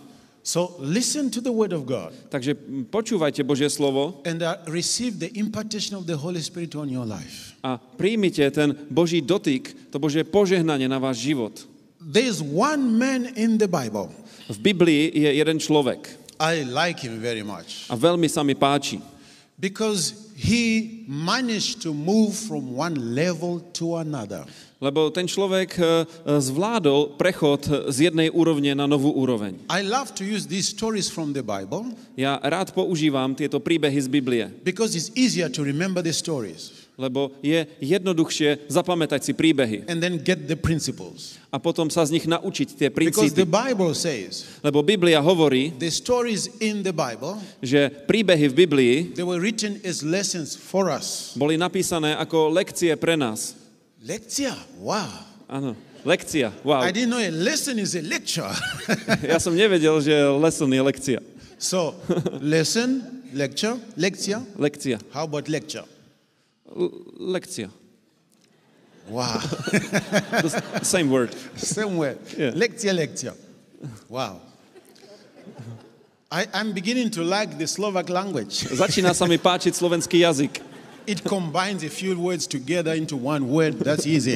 So listen to the word of God Takže počúvajte Božie slovo and uh, receive the impartation of the Holy Spirit on your life. a príjmite ten Boží dotyk, to Božie požehnanie na váš život. There's one man in the Bible. V Biblii je jeden človek I like him very much a veľmi sa mi páči, because he managed to move from one level to another. Lebo ten človek e, e, zvládol prechod z jednej úrovne na novú úroveň. I love to use these stories from the Bible Ja rád používam tieto príbehy z Biblie, because it's easier to remember the stories lebo je jednoduchšie zapamätať si príbehy and then get the principles. a potom sa z nich naučiť tie Because the princípy. Bible says Lebo Biblia hovorí, the stories in the Bible že príbehy v Biblii they were written as lessons for us. boli napísané ako lekcie pre nás. Lecture. Wow. Áno, lekcia. Wow. I didn't know a lesson is a lecture. Ja som nevedel, že lesson je lekcia. so, lesson, lecture, lecture. Lekcia. How about lecture? L- lekcia. Wow. The same word. Same word. Yeah. Lecture, lecture. Wow. I, I'm beginning to like the Slovak language. Začína sa mi páčiť slovenský jazyk. It combines a few words together into one word. That's easy.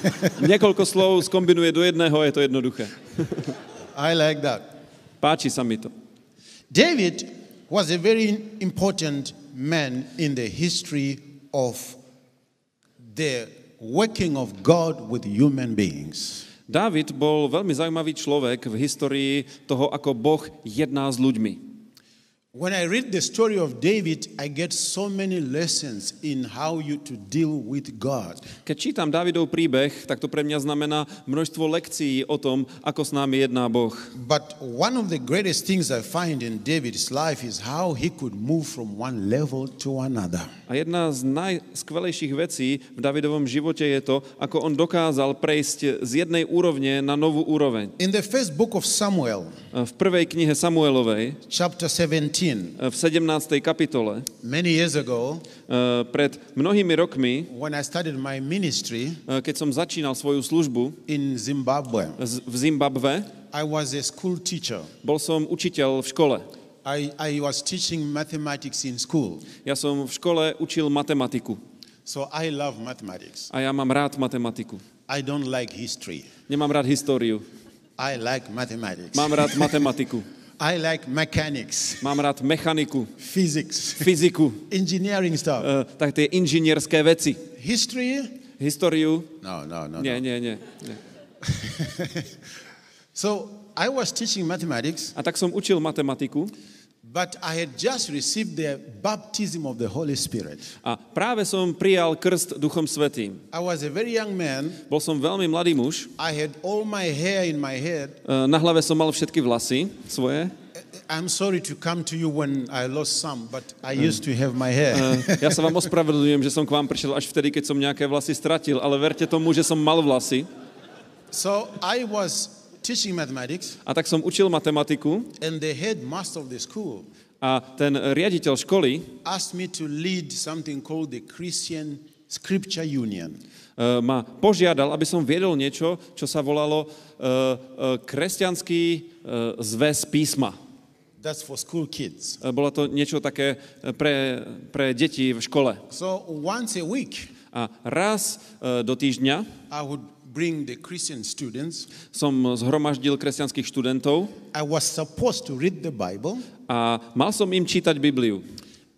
Niekoľko slov skombinuje do jedného, je to jednoduché. I like that. Páči sa mi to. David was a very important man in the history of the working of God with human beings. Dávid bol veľmi zaujímavý človek v histórii toho, ako Boh jedná s ľuďmi. When I read the story of David, I get so many lessons in how you to deal with God. Keď čítam Dávidov príbeh, tak to pre mňa znamená množstvo lekcií o tom, ako s nami jedná Boh. But one of the greatest things I find in David's life is how he could move from one level to another. A jedna z najskvelejších vecí v Davidovom živote je to, ako on dokázal prejsť z jednej úrovne na novú úroveň. In the first book of Samuel, V prvej knihe Samuelovej, chapter 17, v 17. kapitole, many years ago, eh, pred mnohými rokmi, when I started my ministry eh, keď som začínal svoju službu in Zimbabwe, v Zimbabve, I was a school teacher. bol som učiteľ v škole. I, I was teaching mathematics in school. Ja som v škole učil matematiku. So I love mathematics. A ja mám rád matematiku. I don't like history. Nemám rád históriu. I like mathematics. Mám rád matematiku. I like mechanics, Mám rád mechaniku, physics, fyziku, engineering stuff. eh, tak tie inžinierské veci. History? Históriu? No, no, no. Nie, no. nie, nie. nie. So I was teaching mathematics, A tak som učil matematiku but I had just received the baptism of the Holy Spirit. a práve som prijal krst Duchom Svetým. I was a very young man. Bol som veľmi mladý muž, I had all my hair in my head. eh, na hlave som mal všetky vlasy svoje. I'm sorry to come to you when I lost some, but I used to have my hair. Ja sa vám ospravedlňujem, že som k vám prišiel až vtedy, keď som nejaké vlasy stratil, ale verte tomu, že som mal vlasy. So I was teaching mathematics, A tak som učil matematiku and the headmaster of the school a ten riaditeľ školy asked me to lead something called the Christian Scripture Union. eh, ma požiadal, aby som viedol niečo, čo sa volalo eh, eh, kresťanský zväz písma. That's for school kids. Bolo to niečo také pre, pre deti v škole. So once a week, A raz do týždňa I would bring the Christian students. som zhromaždil kresťanských študentov I was supposed to read the Bible a mal som im čítať Bibliu.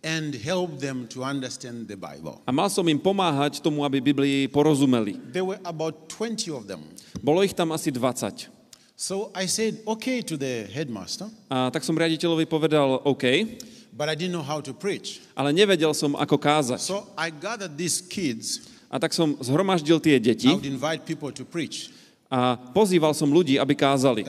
and help them to understand the Bible. A mal som im pomáhať tomu, aby Biblii porozumeli. There were about 20 of them. Bolo ich tam asi 20. So I said, okay, to the headmaster, A tak som riaditeľovi povedal OK, but I didn't know how to preach. ale nevedel som, ako kázať. So I gathered these kids. A tak som zhromaždil tie I deti would invite people to preach. a pozýval som ľudí, aby kázali.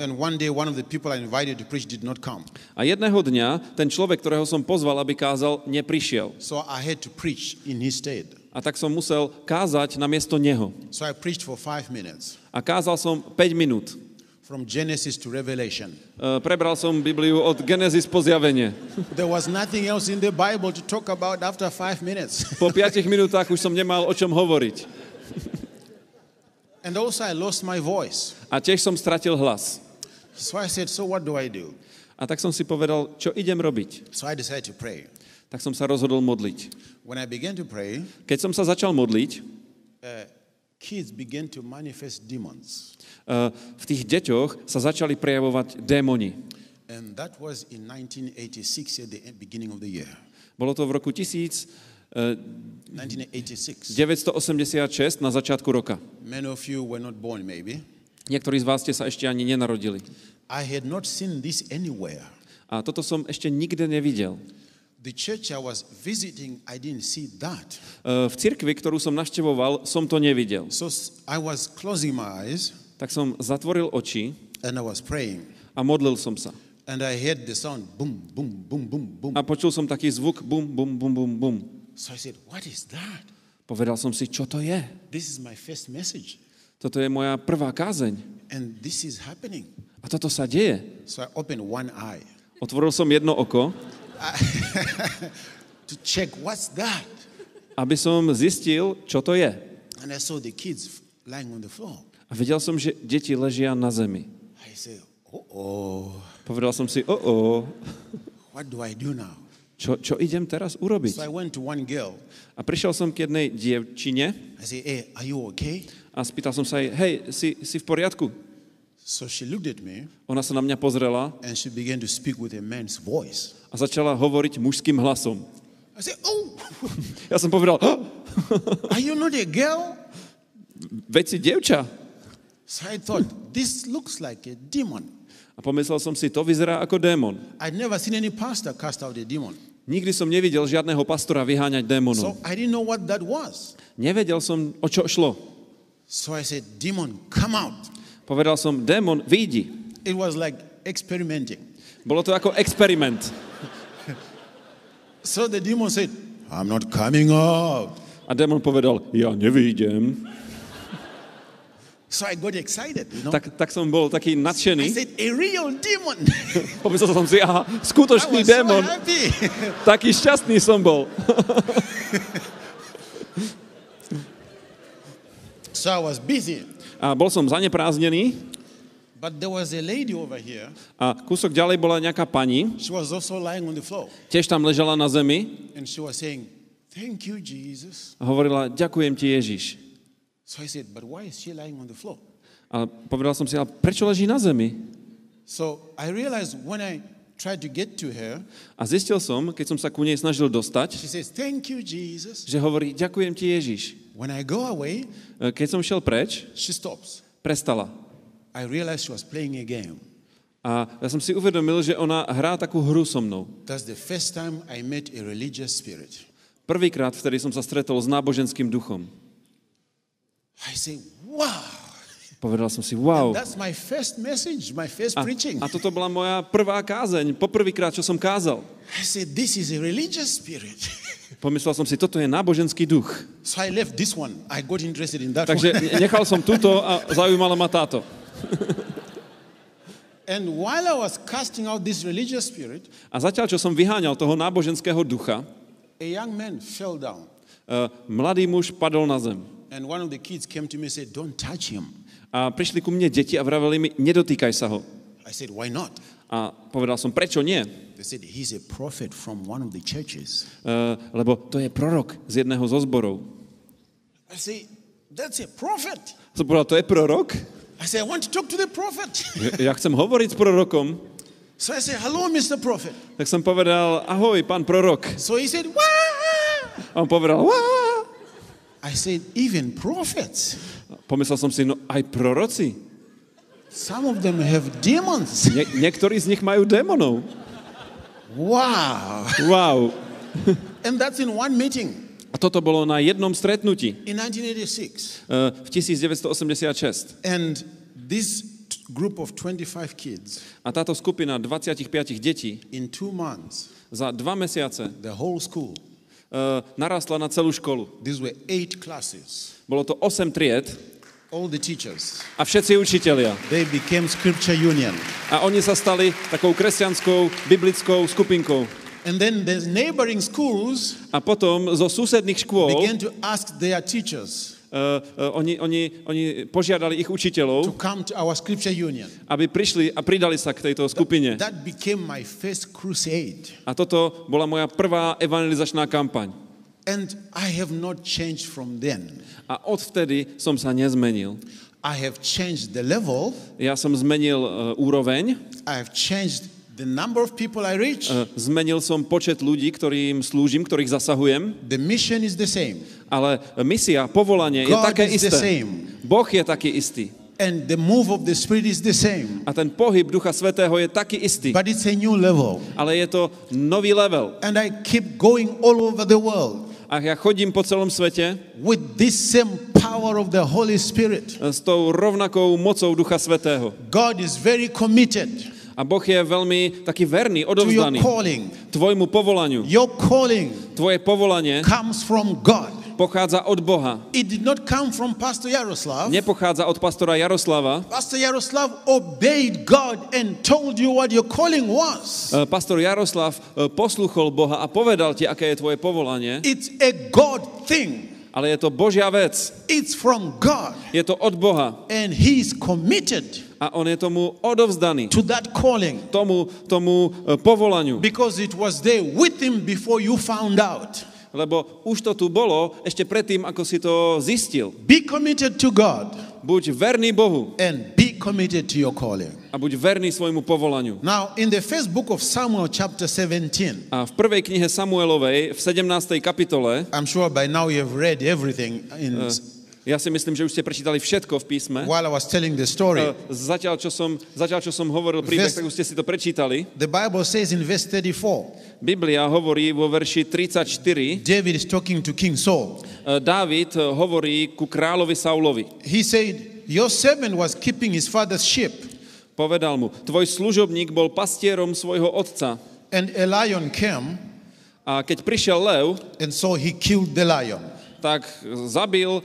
A jedného dňa ten človek, ktorého som pozval, aby kázal, neprišiel. So I had to preach in his stead. A tak som musel kázať na miesto neho. So I preached for five minutes A kázal som 5 minút. From Genesis to Revelation. E, Prebral som Bibliu od Genesis po zjavenie. There was nothing else in the Bible to talk about after five minutes. Po 5 minútach už som nemal o čom hovoriť. And also, I lost my voice. A tiež som stratil hlas. So I said, So what do I do? A tak som si povedal, čo idem robiť. So I decided to pray. Tak som sa rozhodol modliť. When I began to pray, Keď som sa začal modliť, uh, kids began to manifest demons. E, v tých deťoch sa začali prejavovať démoni. And that was in 1986 at the beginning of the year. Bolo to v roku 1986 1986. na začiatku roka. Many of you were not born, maybe. Niektorí z vás ste sa ešte ani nenarodili. I had not seen this anywhere. A toto som ešte nikde nevidel. The church I was visiting, I didn't see that. E, V cirkvi, ktorú som navštevoval, som to nevidel. So I was closing my eyes Tak som zatvoril oči and I was praying. a modlil som sa. And I heard the sound boom, boom, boom, boom, boom. A počul som taký zvuk bum, bum, bum, bum, bum. So I said, What is that? Povedal som si, čo to je? This is my first message. Toto je moja prvá kázeň. And this is happening. A toto sa deje. So I opened one eye Otvoril som jedno oko, to check what's that. aby som zistil, čo to je. And I saw the kids lying on the floor. A videl som, že deti ležia na zemi. I said, Oh, oh, Povedal som si, o, o, what do I do now? čo, čo idem teraz urobiť? So I went to one girl. A prišiel som k jednej dievčine I said, Hey, are you okay? a spýtal som sa jej, hej, si, si v poriadku? So she looked at me Ona sa na mňa pozrela and she began to speak with a man's voice. a začala hovoriť mužským hlasom. I said, Oh, Ja som povedal, "Oh, are you not a girl? veď si. So I thought, This looks like a demon. A pomyslel som si, to vyzerá ako démon. I'd never seen any pastor cast out a demon. Nikdy som nevidel žiadneho pastora vyháňať démonov. So I didn't know what that was. Nevedel som, o čo šlo. So I said, Demon, come out. Povedal som, démon, vyjdi. It was like experimenting. Bolo to ako experiment. So the demon said, I'm not coming out. A démon povedal, ja nevyjdem. So I got excited, you know. Tak, tak som bol taký I nadšený. said, a real demon. Pomyslel som si, aha, I skutočný so démon. happy. Taký šťastný som bol. so I was busy. A bol som zaneprázdnený But there was a lady over here. a kúsok ďalej bola nejaká pani, She was also lying on the floor. tiež tam ležala na zemi And she was saying, Thank you, Jesus. a hovorila, ďakujem ti Ježiš. So I said, But why is she lying on the floor? A povedal som si, ale prečo leží na zemi? So I realized when I tried to get to her, A zistil som, keď som sa ku nej snažil dostať, she says, Thank you, Jesus. že hovorí, ďakujem ti Ježiš. When I go away, E, Keď som šiel preč, she stops. prestala. I realized she was playing a game. A ja som si uvedomil, že ona hrá takú hru so mnou. That's the first time I met a religious spirit. Prvýkrát, vtedy som sa stretol s náboženským duchom. I say, Wow. Povedal som si, wow. That's my first message, my first A, preaching. a toto bola moja prvá kázeň, poprvýkrát, čo som kázal. I said, This is a religious spirit. Pomyslel som si, toto je náboženský duch. so I left this one. I got interested in that Takže one. ne- nechal som túto a zaujímala ma táto. And while I was casting out this religious spirit, A zatiaľ, čo som vyháňal toho náboženského ducha, a young man fell down. e, mladý muž padol na zem. And one of the kids came to me and said, Don't touch him. A prišli ku mne deti a vraveli mi, nedotýkaj sa ho. I said, Why not? A povedal som, prečo nie? They said, He's a prophet from one of the churches. E, lebo to je prorok z jedného zo zborov. I say, That's a prophet. Som povedal, to je prorok? I say, I want to talk to the prophet. Ja chcem hovoriť s prorokom. so I said, Hello, Mr. Prophet. Tak som povedal, ahoj, pán prorok. So he said, Wah! A on povedal, Wá! I said, Even prophets. Pomyslel som si, no aj proroci. Some of them have demons. Nie, niektorí z nich majú démonov. wow. Wow. And that's in one meeting A toto bolo na jednom stretnutí in 1986. e, v 1986. And This group of 25 kids, A táto skupina 25 detí in two months, za dva mesiace the whole school, uh, narastla na celú školu. these were eight classes, Bolo to 8 tried all the teachers, a všetci učitelia. they became scripture union. A oni sa stali takou kresťanskou, biblickou skupinkou. And then the neighboring schools A potom zo susedných škôl began to ask their teachers oni, oni, oni požiadali ich to učiteľov, come to our scripture union. aby prišli a pridali sa k tejto skupine. That became my first crusade. A toto bola moja prvá evangelizačná kampaň. And I have not changed from then. A odvtedy som sa nezmenil. I have changed the level, Ja som zmenil uh, úroveň, I have changed the number of people I reach. uh, zmenil som počet ľudí, ktorým slúžim, ktorých zasahujem, The mission is the same. ale misia, povolanie je God také is the isté. same. Boh je taký istý. And the move of the Spirit is the same. A ten pohyb Ducha Svetého je taký istý. But it's a new level. Ale je to nový level. And I keep going all over the world A ja chodím po celom svete with this same power of the Holy Spirit. s tou rovnakou mocou Ducha Svetého. God is very committed A Boh je veľmi taký verný, odovzdaný tvojmu povolaniu. Your calling Tvoje povolanie comes from God. pochádza od Boha. It did not come from Pastor Yaroslav. Nepochádza od pastora Jaroslava. Pastor Yaroslav obeyed God and told you what your calling was. E, Pastor Jaroslav e, posluchol Boha a povedal ti, aké je tvoje povolanie, It's a God thing. Ale je to Božia vec. It's from God. Je to od Boha And He's committed a on je tomu odovzdaný. to that calling Tomu, tomu e, povolaniu. because it was there with Him before you found out. Lebo už to tu bolo ešte predtým, ako si to zistil. Be committed to God Buď verný Bohu and be committed to your calling. a buď verný svojmu povolaniu. Now, in the first book of Samuel, chapter 17, A v prvej knihe Samuelovej, v 17. kapitole, I'm sure by now you have read everything in, eh, ja si myslím, že už ste prečítali všetko v písme. while I was telling the story. E, Zatiaľ, čo som, zatiaľ, čo som hovoril príbeh, tak už ste si to prečítali. The Bible says in verse 34, Biblia hovorí vo verši 34, David is talking to King Saul. e, Dávid e, hovorí ku kráľovi Saulovi. He said, Your servant was keeping his father's sheep, Povedal mu, tvoj služobník bol pastierom svojho otca and a lion came, a keď prišiel lev, and so he killed the lion. tak zabil e,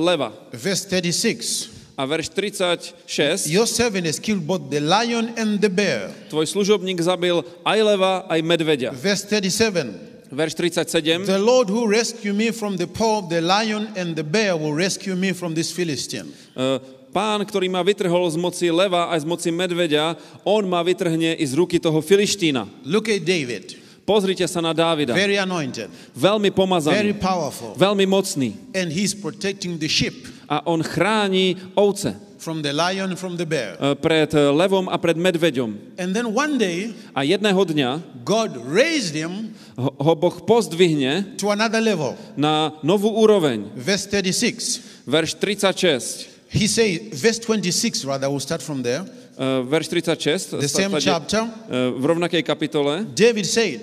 leva. Verse 36, A verš 36, Your servant has killed both the lion and the bear. tvoj služobník zabil aj leva, aj medveďa. Verse 37, Verš 37, The Lord who rescued me from the paw of the lion and the bear will rescue me from this Philistine. e, pán, ktorý ma vytrhol z moci leva aj z moci medveďa, on ma vytrhne i z ruky toho Filištína. Look at David, Pozrite sa na Dávida. very anointed, Veľmi very pomazaný, powerful, veľmi mocný. and he's protecting the sheep A on chráni ovce from the lion from the bear. e, pred e, levom a pred medveďom. And then one day, A jedného dňa God raised him ho Boh pozdvihne to another level. na novú úroveň. Verse 36. Verš 36. He says, verse 26, rather, we'll start from there. e, Verš 36. The same stade, chapter. e, V rovnakej kapitole. David said,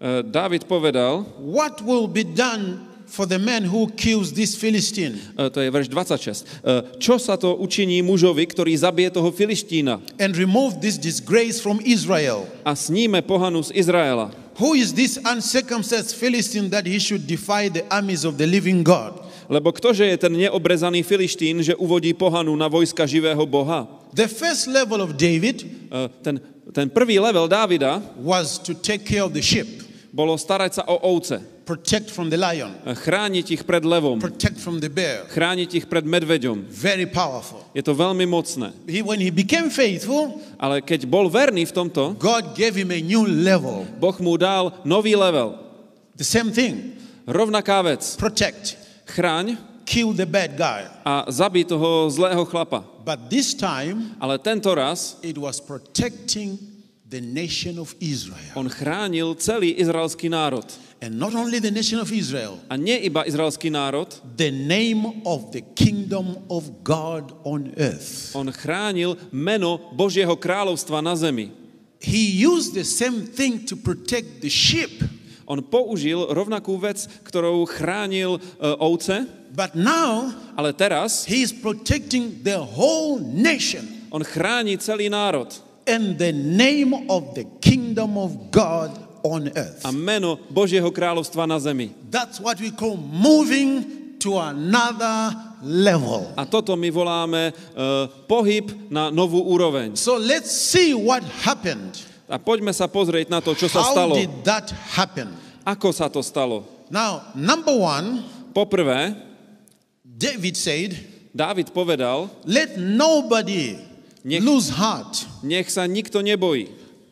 e, Dávid povedal, What will be done for the man who kills this Philistine e, to je verš 26, e, čo sa to učiní mužovi, ktorý zabije toho Filištína and remove this disgrace from Israel? a sníme pohanu z Izraela? Who is this uncircumcised Philistine that he should defy the armies of the living God? Lebo ktože je ten neobrezaný Filištín, že uvodí pohanu na vojska živého Boha? The first level of David E, Ten, ten prvý level Dávida was to take care of the sheep, bolo starať sa o ovce, protect from the lion, chrániť ich pred levom, protect from the bear. chrániť ich pred medveďom. Very powerful. Je to veľmi mocné. He, when he became faithful, Ale keď bol verný v tomto, God gave him a new level. Boh mu dal nový level. The same thing Rovnaká vec. protect, Chráň kill the bad guy. a zabij toho zlého chlapa. But this time, Ale tento raz it was protecting the nation of Israel. on chránil celý izraelský národ. And not only the nation of Israel, A nie iba izraelský národ, the name of the kingdom of God on earth. on chránil meno Božieho kráľovstva na zemi. He used the same thing to protect the sheep. On použil rovnakú vec, ktorou chránil e, ovce, but now ale teraz he is protecting the whole nation on chráni celý národ. And the name of the kingdom of God on earth. A meno Božieho kráľovstva na zemi. That's what we call moving to another level. A toto my voláme uh, pohyb na novú úroveň. So let's see what happened. A poďme sa pozrieť na to, čo sa How stalo. did that happen? Ako sa to stalo? Now, number one, Poprvé, David said, Dávid povedal, Let nobody Nech- lose heart. nech sa nikto nebojí.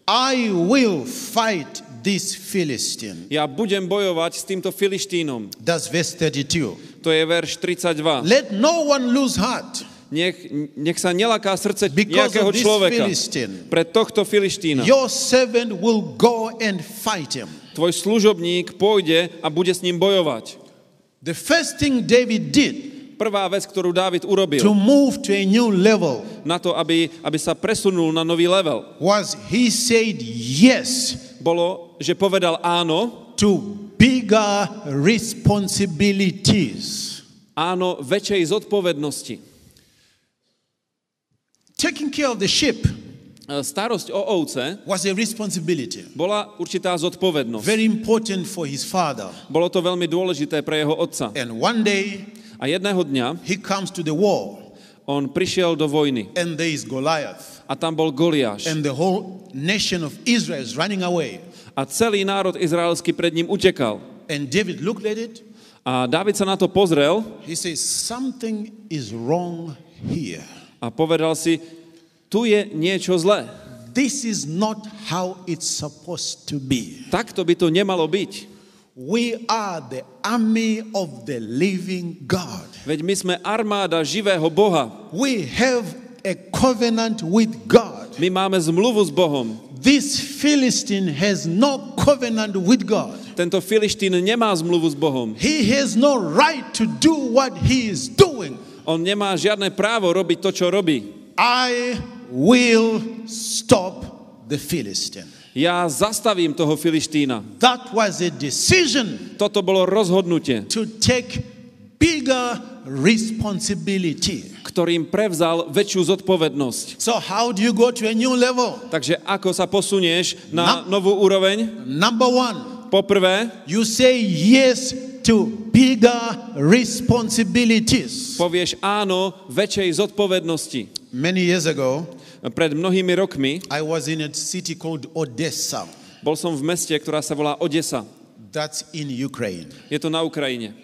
I will fight this Philistine. Ja budem bojovať s týmto Filištínom. That's verse 32. To je verš 32. Let no one lose heart Nech, nech sa nelaká srdce because nejakého človeka. Philistine. Pre tohto Filištína. Your servant will go and fight him. Tvoj služobník pôjde a bude s ním bojovať. The first thing David did Prvá vec, ktorú Dávid to urobil move to a new level na to, aby, aby sa presunul na nový level, was he said yes bolo, že povedal áno, to bigger responsibilities. áno väčšej zodpovednosti. Taking care of the sheep Starosť o ovce was a responsibility. bola určitá zodpovednosť. Very important for his father. Bolo to veľmi dôležité pre jeho otca. And one day A jedného dňa he comes to the war on prišiel do vojny and there is Goliath. a tam bol Goliáš. And the whole nation of Israel is running away. A celý národ izraelský pred ním utekal. And David looked at it. A Dávid sa na to pozrel He says, Something is wrong here. a povedal si, tu je niečo zlé. This is not how it's supposed to be. Takto by to nemalo byť. We are the army of the living God. Veď my sme armáda živého Boha. We have a covenant with God. My máme zmluvu s Bohom. This Philistine has no covenant with God. Tento Filištín nemá zmluvu s Bohom. He has no right to do what he is doing. On nemá žiadne právo robiť to, čo robí. I will stop the Philistine. Ja zastavím toho Filištína. That was a decision Toto bolo rozhodnutie, to take bigger responsibility. ktorým prevzal väčšiu zodpovednosť. So, how do you go to a new level? Takže ako sa posunieš na Na- novú úroveň? Number one, Poprvé, you say yes to bigger responsibilities. povieš áno väčšej zodpovednosti. Many years ago, Pred mnohými rokmi I was in a city called Odessa. bol som v meste, ktorá sa volá Odesa. That's in Ukraine. Je to na Ukrajine.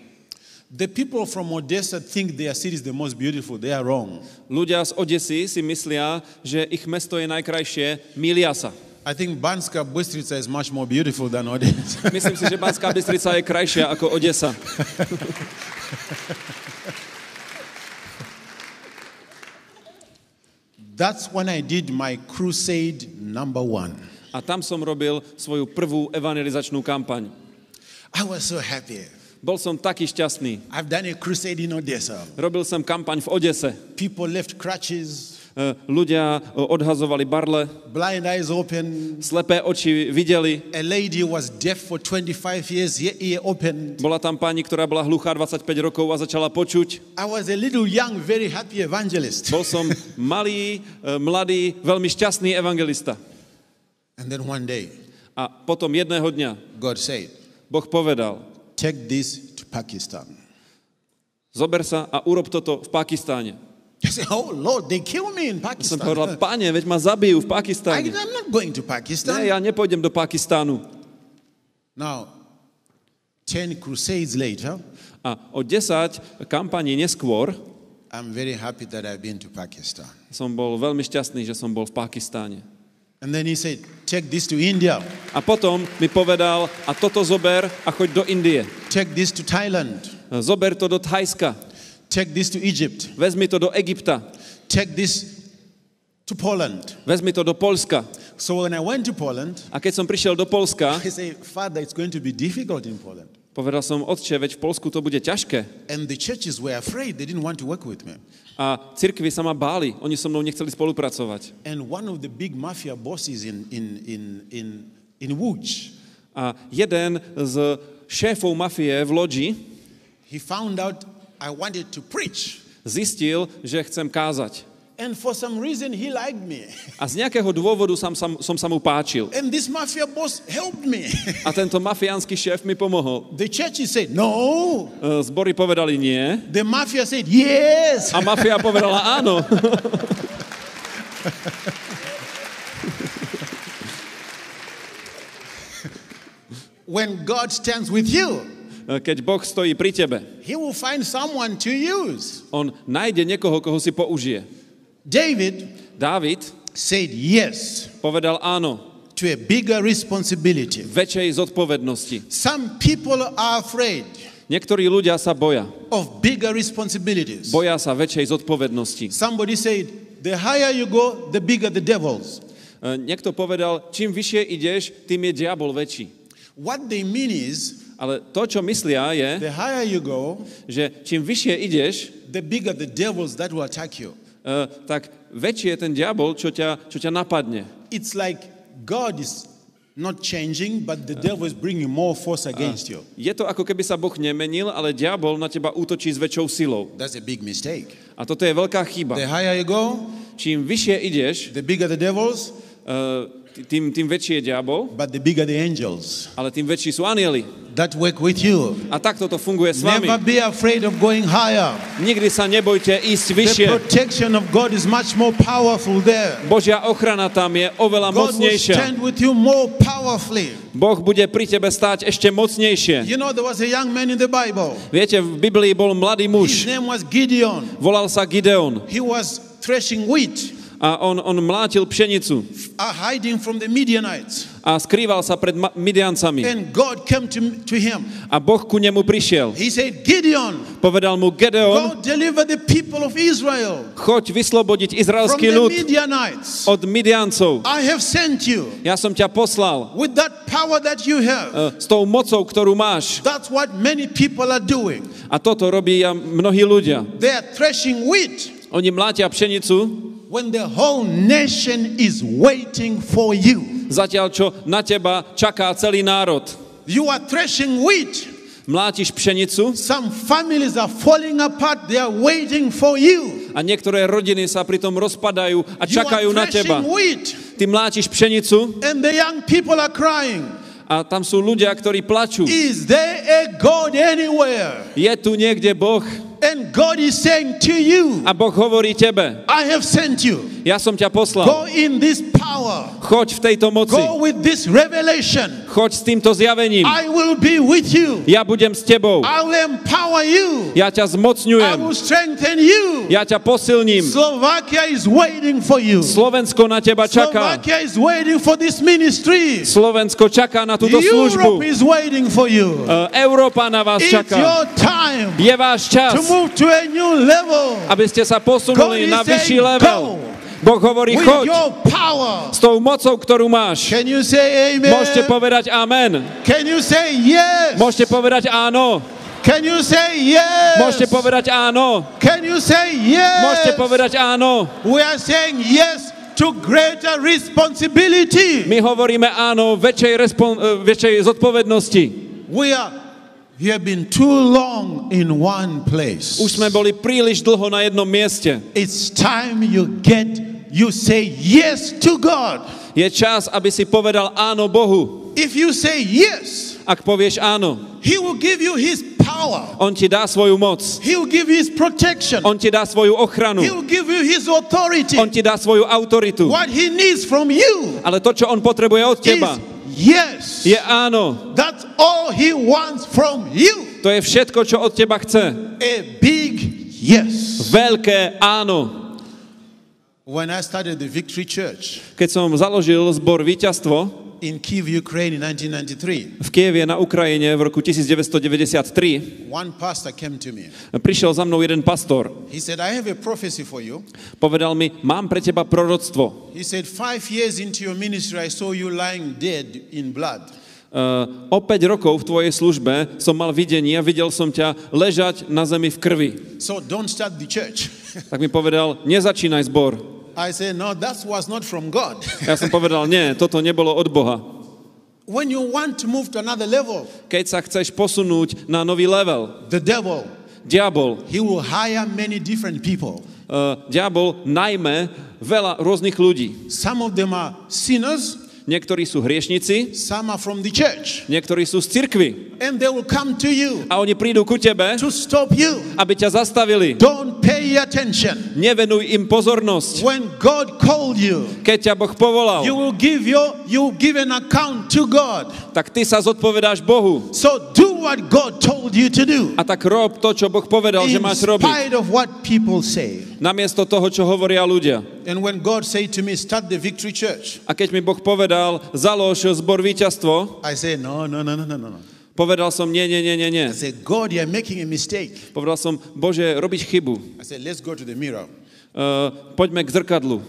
The people from Odessa think their city is the most beautiful. They are wrong. Ľudia z Odesy si myslia, že ich mesto je najkrajšie, milia sa. I think Banska Bystrica is much more beautiful than Odessa. Myslím si, že Banská Bystrica je krajšia ako Odesa. That's when I did my crusade number one. A tam som robil svoju prvú evangelizačnú kampaň. I was so happy. Bol som taký šťastný. I've done a crusade in Odessa. Robil som kampaň v Odese. People left crutches, Ľudia e, odhazovali barle, blind eyes open. slepé oči videli. A lady was deaf for 25 years, ear, ear opened. Bola tam pani, ktorá bola hluchá 25 rokov a začala počuť. I was a little young, very happy evangelist. Bol som malý, e, mladý, veľmi šťastný evangelista. And then one day, A potom jedného dňa God said, Boh povedal, Take this to Pakistan. zober sa a urob toto v Pakistáne. I said, Oh Lord, they kill me in Ja som Pakistan. povedal, pane, veď ma zabijú v I, Pakistáne. I'm not going to Pakistan. ja nepôjdem do Pakistánu. Now, 10 crusades later, A o 10 kampaní neskôr I'm very happy that I've been to Pakistan. som bol veľmi šťastný, že som bol v Pakistáne. And then he said, Take this to India. A potom mi povedal, a toto zober a choď do Indie. Take this to Thailand. Zober to do Thajska. Take this to Egypt. Vezmi to do Egypta. Take this to Poland. Vezmi to do Polska. So when I went to Poland, A keď som prišiel do Polska, I say, Father, it's going to be difficult in Poland. povedal som, otče, veď v Polsku to bude ťažké. And the churches were afraid. They didn't want to work with me. A cirkvi sa ma báli, oni so mnou nechceli spolupracovať. And one of the big mafia bosses in, in, in, in, in Łódź, A jeden z šéfov mafie v Lodži he found out I wanted to preach. zistil, že chcem kázať. And for some reason, he liked me. A z nejakého dôvodu som, som, som sa mu páčil. And this mafia boss helped me. A tento mafiánsky šéf mi pomohol. The church said, No. E, Zbory povedali nie. The mafia said, Yes. A mafia povedala áno. When God stands with you, Keď Boh stojí pri tebe, he will find someone to use. on nájde niekoho, koho si použije. David Dávid said yes povedal áno to a bigger responsibility. väčšej zodpovednosti. Some people are afraid Niektorí ľudia sa boja. of bigger responsibilities. Boja sa väčšej zodpovednosti. Somebody said, The higher you go, the bigger the devils. E, Niekto povedal, čím vyššie ideš, tým je diabol väčší. What they mean is, Ale to, čo myslia, je, the higher you go, že čím vyššie ideš, the bigger the devils that will attack you. e, tak väčší je ten diabol, čo ťa, čo ťa napadne. It's like God is not changing, but the devil is bringing more force against you. Je to ako keby sa Boh nemenil, ale diabol na teba útočí s väčšou silou. That's a big mistake. A toto je veľká chyba. The higher you go, Čím vyššie ideš, the bigger the devils, e, tým, tým väčší je diabol, but the bigger the angels ale tým väčší sú anieli. that work with you. A takto to funguje s vami. Never be afraid of going higher. Nikdy sa nebojte ísť The vyššie. protection of God is much more powerful there. Božia ochrana tam je oveľa God will mocnejšia. stand with you more powerfully. Boh bude pri tebe stáť ešte mocnejšie. You know, there was a young man in the Bible. Viete, v Biblii bol mladý His muž, name was Gideon. volal sa Gideon He was threshing wheat, a on, on mlátil pšenicu hiding from the Midianites. a skrýval sa pred Midiancami. And God came to, to him. A Boh ku nemu prišiel. He said, Gideon, Povedal mu, Gedeon, go deliver the people of Israel choď vyslobodiť from izraelský the ľud Midianites. od Midiancov. I have sent you Ja som ťa poslal with that power that you have. e, s tou mocou, ktorú máš. That's what many people are doing. A toto robí mnohí ľudia. They are threshing wheat Oni mlátia pšenicu, when the whole nation is waiting for you. zatiaľ čo na teba čaká celý národ. You are threshing wheat. Mlátiš pšenicu Some families are falling apart. They are waiting for you. a niektoré rodiny sa pritom rozpadajú a čakajú na teba. wheat. Ty mlátiš pšenicu And the young people are crying. a tam sú ľudia, ktorí plačú. Is there a God anywhere? Je tu niekde Boh And God is saying to you, a Boh hovorí tebe, I have sent you. ja som ťa poslal. Go in this power. Choď v tejto moci. Go with this revelation. Choď s týmto zjavením. I will be with you. Ja budem s tebou. I will empower you. Ja ťa I zmocňujem. will strengthen you. Ja ťa posilním. Slovakia is waiting for you. Slovensko na teba čaká. Slovakia is waiting for this ministry. Slovensko čaká na túto Europe službu. is waiting for you. Európa na vás It's čaká. your time Je váš čas, to aby ste sa posunuli na vyšší level. Boh hovorí, choď s tou mocou, ktorú máš. Môžete povedať amen. Môžete povedať áno. Can you say yes? Môžete povedať áno. Can you say yes? Môžete povedať áno. We are saying yes to greater responsibility. My hovoríme áno väčšej, respon- e, väčšej zodpovednosti. We are we have been too long in one place. Už sme boli príliš dlho na jednom mieste. It's time you get you say yes to God. Je čas, aby si povedal áno Bohu. If you say yes, Ak povieš áno, he will give you his power. on ti dá svoju moc. He will give you his protection. On ti dá svoju ochranu. He will give you his authority. On ti dá svoju autoritu. What he needs from you Ale to, čo on potrebuje od teba, yes. je áno. That's all he wants from you. To je všetko, čo od teba chce. A big yes. Veľké áno. When I started the Victory Church Keď som založil zbor Víťazstvo in Kiev, Ukraine in 1993, v Kieve na Ukrajine v roku 1993, one pastor came to me. prišiel za mnou jeden pastor. He said, I have a prophecy for you. Povedal mi, mám pre teba proroctvo. He said, Five years into your ministry, I saw you lying dead in blood. O 5 rokov v tvojej službe som mal videnie videl som ťa ležať na zemi v krvi. So don't start the church. Tak mi povedal, nezačínaj zbor. I said, No, that was not from God. Ja som povedal, nie, toto nebolo od Boha. When you want to move to another level, Keď sa chceš posunúť na nový level, the devil, diabol, he will hire many different people. uh, diabol najmä veľa rôznych ľudí. Some of them are sinners, Niektorí sú hriešnici, some are from the church. niektorí sú z cirkvy And they will come to you a oni prídu ku tebe, to stop you. aby ťa zastavili. Don't pay attention. Nevenuj im pozornosť. When God called you, Keď ťa Boh povolal, you will give your you will give an account to God. tak ty sa zodpovedáš Bohu. So do what God told you to do. A tak rob to, čo Boh povedal, že In máš robiť. spite of what people say. Namiesto toho, čo hovoria ľudia. And when God said to me, start the victory church, A keď mi Boh povedal, založ zbor víťazstvo, I said, no, no, no, no, no, no. no. povedal som, nie, nie, nie, nie, nie. I said, God, you're making a mistake. Povedal som, Bože, robíš chybu. I said, let's go to the mirror. Uh, poďme k zrkadlu.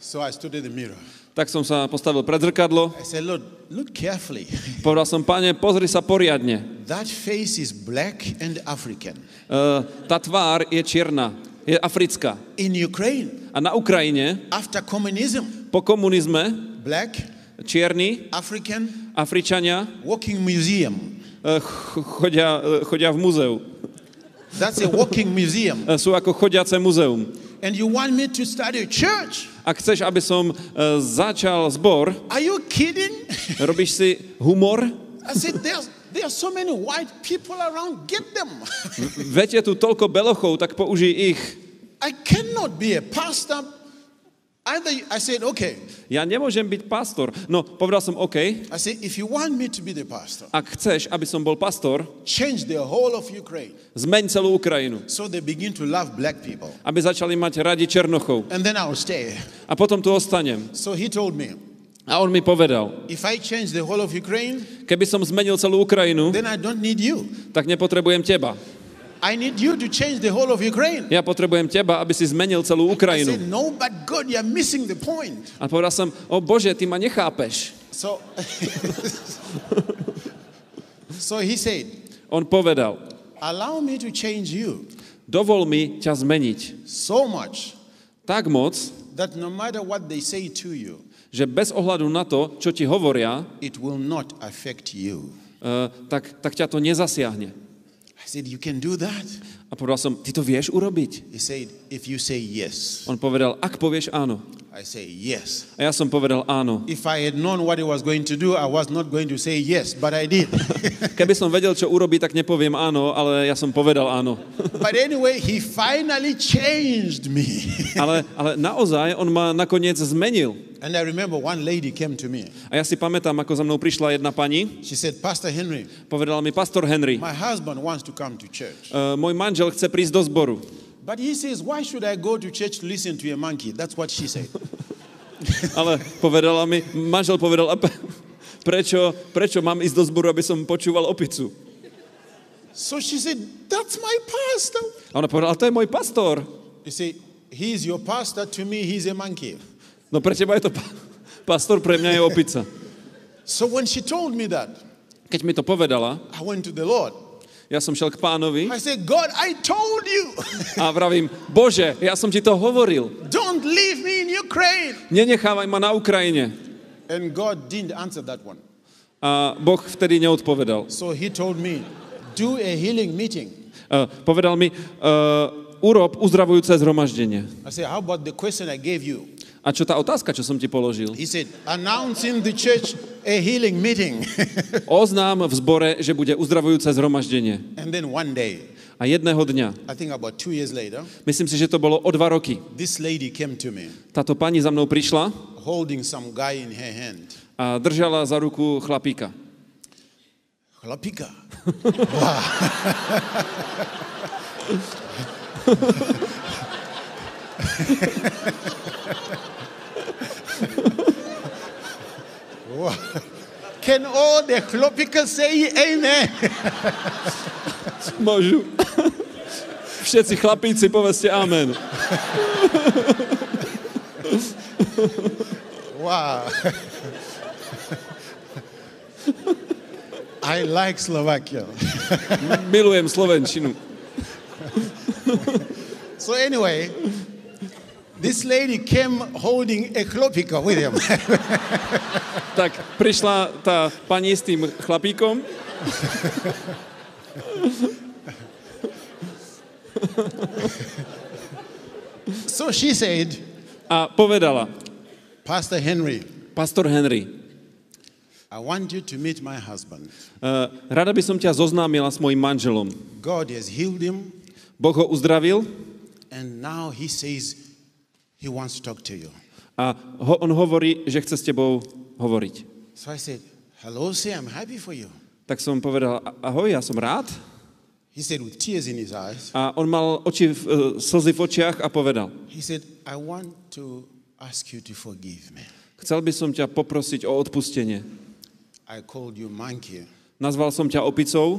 So I stood at the mirror. Tak som sa postavil pred zrkadlo. I said, Lord, look carefully. Povedal som, pane, pozri sa poriadne. That face is black and African. Uh, tá tvár je čierna, je africká. In Ukraine, A na Ukrajine, after communism, po komunizme, black, čierni African, Afričania walking museum. uh, ch- chodia, uh, chodia v múzeu. That's a walking museum. Sú ako chodiace múzeum. And you want me to start a church? Ak chceš, aby som uh, začal zbor, Are you kidding? robíš si humor? I said, there's, there are so many white people around. Get them. Viete tu toľko belochov, tak použij ich. I cannot be a pastor. Either I said, okay. Ja nemôžem byť pastor. No, povedal som OK. I said, if you want me to be the pastor, Ak chceš, aby som bol pastor, change the whole of Ukraine. zmeň celú Ukrajinu. So they begin to love black people. Aby začali mať radi Černochov. And then I'll stay. A potom tu ostanem. So he told me, A on mi povedal, if I change the whole of Ukraine, keby som zmenil celú Ukrajinu, then I don't need you. tak nepotrebujem teba. I need you to change the whole of Ukraine. Ja potrebujem teba, aby si zmenil celú I Ukrajinu. said, no, but God, you're missing the point. A povedal som, o Bože, ty ma nechápeš. So, so he said, On povedal, allow me to change you dovol mi ťa zmeniť so much tak moc, that no matter what they say to you, že bez ohľadu na to, čo ti hovoria, it will not affect you. eh, tak, tak ťa to nezasiahne. I said, You can do that? A povedal som, ty to vieš urobiť? He said, If you say yes. On povedal, ak povieš áno. I say yes. A ja som povedal áno. If I had known what he was going to do, I was not going to say yes, but I did. Keby som vedel, čo urobí, tak nepoviem áno, ale ja som povedal áno. but anyway, he finally changed me. Ale, ale naozaj on ma nakoniec zmenil. and I remember one lady came to me. A ja si pamätám, ako za mnou prišla jedna pani, She said, Pastor Henry, povedala mi, pastor Henry, my husband wants to come to church. uh, môj manžel chce prísť do zboru. But he says, Why should I go to church to listen to a monkey? That's what she said. Ale povedala mi, manžel povedal, a prečo, prečo mám ísť do zboru, aby som počúval opicu? so she said, That's my pastor. A ona povedala, to je môj pastor. You see, he's your pastor. To me, he's a monkey. No pre teba je to pa- pastor, pre mňa je opica. So when she told me that, Keď mi to povedala, I went to the Lord. Ja som šel k pánovi I said, God, I told you, a vravím, Bože, ja som ti to hovoril. don't leave me in Ukraine. Nenechávaj ma na Ukrajine. And God didn't answer that one. A Boh vtedy neodpovedal. So he told me, do a healing meeting. Uh, povedal mi, uh, urob uzdravujúce zhromaždenie. I said, how about the question I gave you? A čo tá otázka, čo som ti položil? He said, announce in the church a healing meeting. Oznám v zbore, že bude uzdravujúce zhromaždenie. and then one day, A jedného dňa, I think about two years later, myslím si, že to bolo o dva roky, this lady came to me táto pani za mnou prišla holding some guy in her hand. a držala za ruku chlapíka. Chlapika. Can all the chlopika say amen? Môžu. Všetci chlapíci, povedzte amen. Wow. I like Slovakia. Milujem Slovenčinu. So anyway, this lady came holding a klopika with him. Tak prišla tá pani s tým chlapíkom so she said, a povedala, Pastor Henry, pastor Henry, I want you to meet my husband. uh, rada by som ťa zoznámila s mojim manželom. God has healed him, Boh ho uzdravil and now he says he wants to talk to you. a ho, on hovorí, že chce s tebou hovoriť. So I said, Hello, sir, I'm happy for you. Tak som povedal, "A- ahoj, ja som rád. He said, with tears in his eyes, A on mal oči, v- e, slzy v očiach a povedal, he said, I want to ask you to forgive me. chcel by som ťa poprosiť o odpustenie. I called you monkey, Nazval som ťa opicou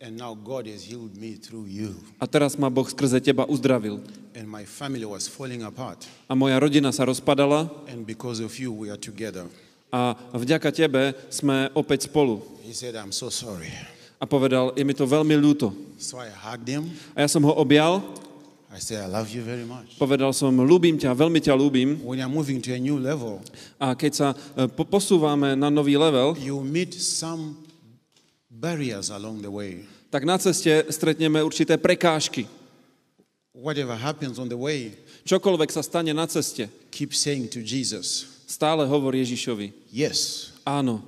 and now God has healed me through you. a teraz ma Boh skrze teba uzdravil. And my family was falling apart, A moja rodina sa rozpadala and because of you, we are together. a vďaka tebe sme opäť spolu. He said, I'm so sorry. A povedal, je mi to veľmi ľúto. So I hugged him. A ja som ho objal, I said, I love you very much. povedal som, ľúbim ťa, veľmi ťa ľúbim. When you're moving to a new level, A keď sa e, po- posúvame na nový level, you meet some barriers along the way. tak na ceste stretneme určité prekážky. Whatever happens on the way, Čokoľvek sa stane na ceste, keep saying to Jesus, stále hovor Ježišovi. Yes, Áno,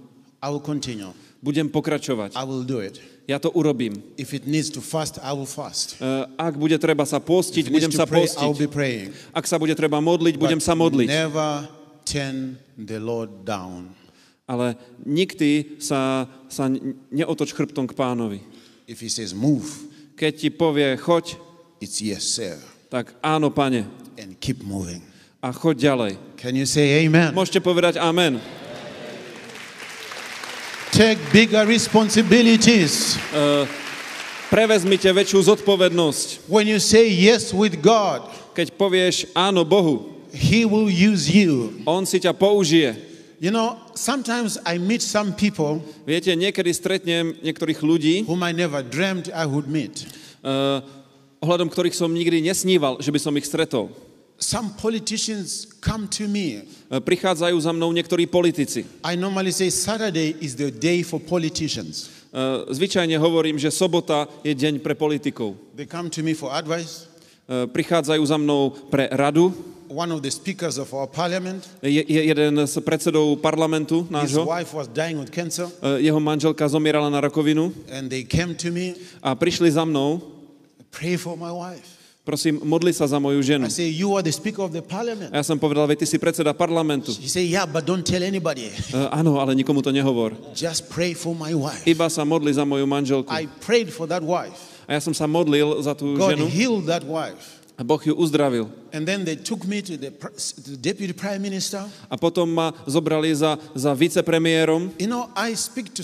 I will continue. budem pokračovať. I will do it. Ja to urobím. If it needs to fast, I will fast. E, Ak bude treba sa postiť, If budem sa pray, I'll postiť. be praying. Ak sa bude treba modliť, budem But sa modliť. Never turn the Lord down. Ale nikdy sa, sa neotoč chrbtom k pánovi. If he says move, Keď ti povie choď, it's yes, sir. tak áno, pane. And keep moving. A choď ďalej. Can you say amen? Môžete povedať amen. Take bigger responsibilities. Prevezmite väčšiu zodpovednosť. When you say yes with God, Keď povieš áno Bohu, He will use you. On si ťa použije. You know, sometimes I meet some people Viete, niekedy stretnem niektorých ľudí, whom I never dreamed I would meet. uh, ohľadom ktorých som nikdy nesníval, že by som ich stretol. Some politicians come to me. Uh, prichádzajú za mnou niektorí politici. I normally say Saturday is the day for politicians. Uh, zvyčajne hovorím, že sobota je deň pre politikov. They come to me for advice. Uh, prichádzajú za mnou pre radu. One of the speakers of our parliament, Je, je jeden z predsedov parlamentu his nášho. wife was dying with cancer, Uh, jeho manželka zomierala na rakovinu and they came to me, a prišli za mnou. pray for my wife. Prosím, modli sa za moju ženu. I say, You are the speaker of the parliament. A ja som povedal, veď ty si predseda parlamentu. He said, Yeah, but don't tell anybody. Uh, áno, ale nikomu to nehovor. Just pray for my wife. Iba sa modli za moju manželku. I prayed for that wife. A ja som sa modlil za tú God ženu healed that wife. A Boh ju uzdravil. And then they took me to the, the deputy prime minister. A potom ma zobrali za, za vicepremiérom You know, I speak to,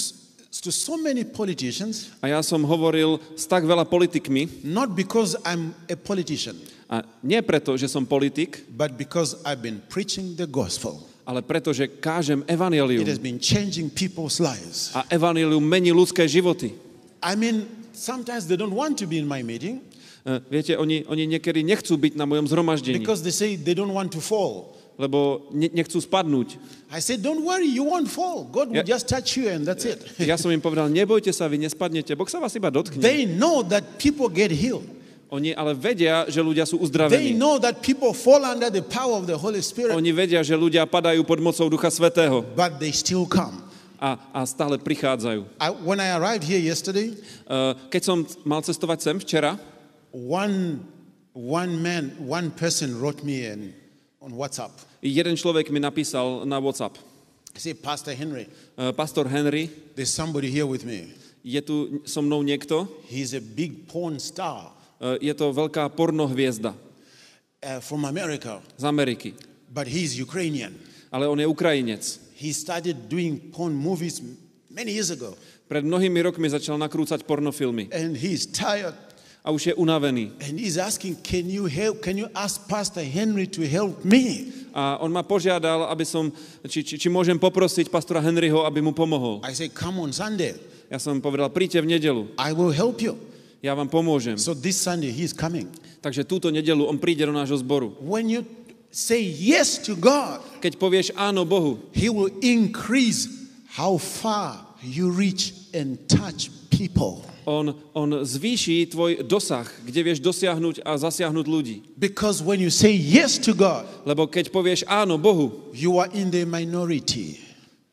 to so many politicians, a ja som hovoril s tak veľa politikmi, not because I'm a politician, a nie preto, že som politik, but because I've been preaching the gospel. ale preto, že kážem It evanelium. has been changing people's lives. A evanelium mení ľudské životy. I mean, sometimes they don't want to be in my meeting Viete, oni, oni niekedy nechcú byť na mojom zhromaždení, because they say they don't want to fall. lebo ne, nechcú spadnúť. I said, Don't worry, you won't fall. God will Yeah. just touch you and that's it. Ja som im povedal, nebojte sa, vy nespadnete, Boh sa vás iba dotkne. They know that people get healed. Oni ale vedia, že ľudia sú uzdravení. Oni vedia, že ľudia padajú pod mocou Ducha Svetého but they still come. a, a stále prichádzajú. I, when I arrived here yesterday, E, Keď som mal cestovať sem včera, one, one man, one person wrote me in, on WhatsApp. jeden človek mi napísal na WhatsApp. Said, Pastor Henry, E, Pastor Henry, there's somebody here with me. je tu so mnou niekto, He's a big porn star E, je to veľká pornohviezda uh, from America, z Ameriky, but he's Ukrainian. ale on je Ukrajinec. He started doing porn movies many years ago, Pred mnohými rokmi začal nakrúcať pornofilmy and he's tired. A už je unavený. And he's asking, Can you help? Can you ask Pastor Henry to help me? A on ma požiadal, aby som, či, či, či môžem poprosiť pastora Henryho, aby mu pomohol. I said, Come on Sunday. Ja som povedal, príďte v nedelu, I will help you. ja vám pomôžem. So this Sunday, he's coming. Takže túto nedelu on príde do nášho zboru. When you say yes to God, Keď povieš áno Bohu, he will increase how far you reach and touch people. On, on zvýši tvoj dosah, kde vieš dosiahnuť a zasiahnuť ľudí. Because when you say yes to God, Lebo keď povieš áno Bohu, you are in the minority.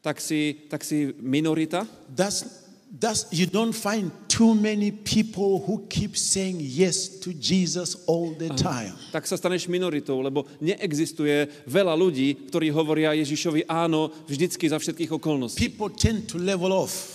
tak si, tak si minorita. That's that's you don't find too many people who keep saying yes to Jesus all the time. tak sa staneš minoritou, lebo neexistuje veľa ľudí, ktorí hovoria Ježišovi áno vždycky za všetkých okolností. People tend to level off.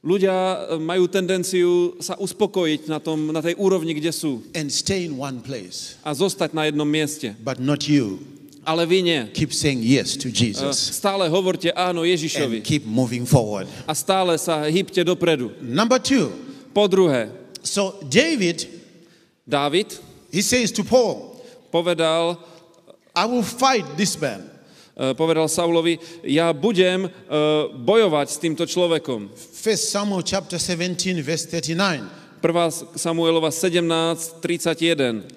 Ľudia e, majú tendenciu sa uspokojiť na, tom, na tej úrovni, kde sú and stay in one place. a zostať na jednom mieste. But not you. Ale vy nie. Keep saying yes to E, Jesus Stále hovorte áno and Ježišovi keep moving forward. a stále sa hýbte dopredu. Number two. Po druhé, So David, Dávid he says to Paul, povedal, I will fight this man. E, povedal Saulovi, ja budem e, bojovať s týmto človekom. First Samuel chapter 17, verse 39. 1. Samuelova 17, 31.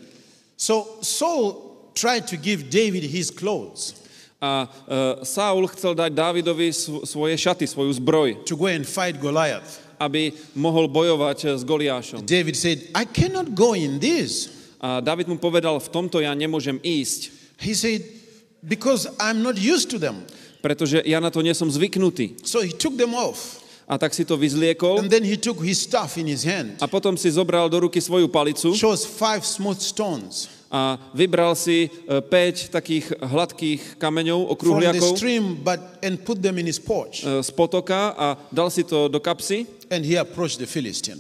So Saul tried to give David his clothes A e, Saul chcel dať Dávidovi sv- svoje šaty, svoju zbroj, to go and fight Goliath. aby mohol bojovať s Goliášom. David said, I cannot go in this. A David mu povedal, v tomto ja nemôžem ísť, He said, because I'm not used to them. pretože ja na to nie som zvyknutý. So he took them off. A tak si to vyzliekol And then he took his staff in his hand, a potom si zobral do ruky svoju palicu chose five smooth stones a vybral si 5 takých hladkých kameňov, okruhliakov stream, but and put them in his porch. e, z potoka a dal si to do kapsy And he approached the Philistine.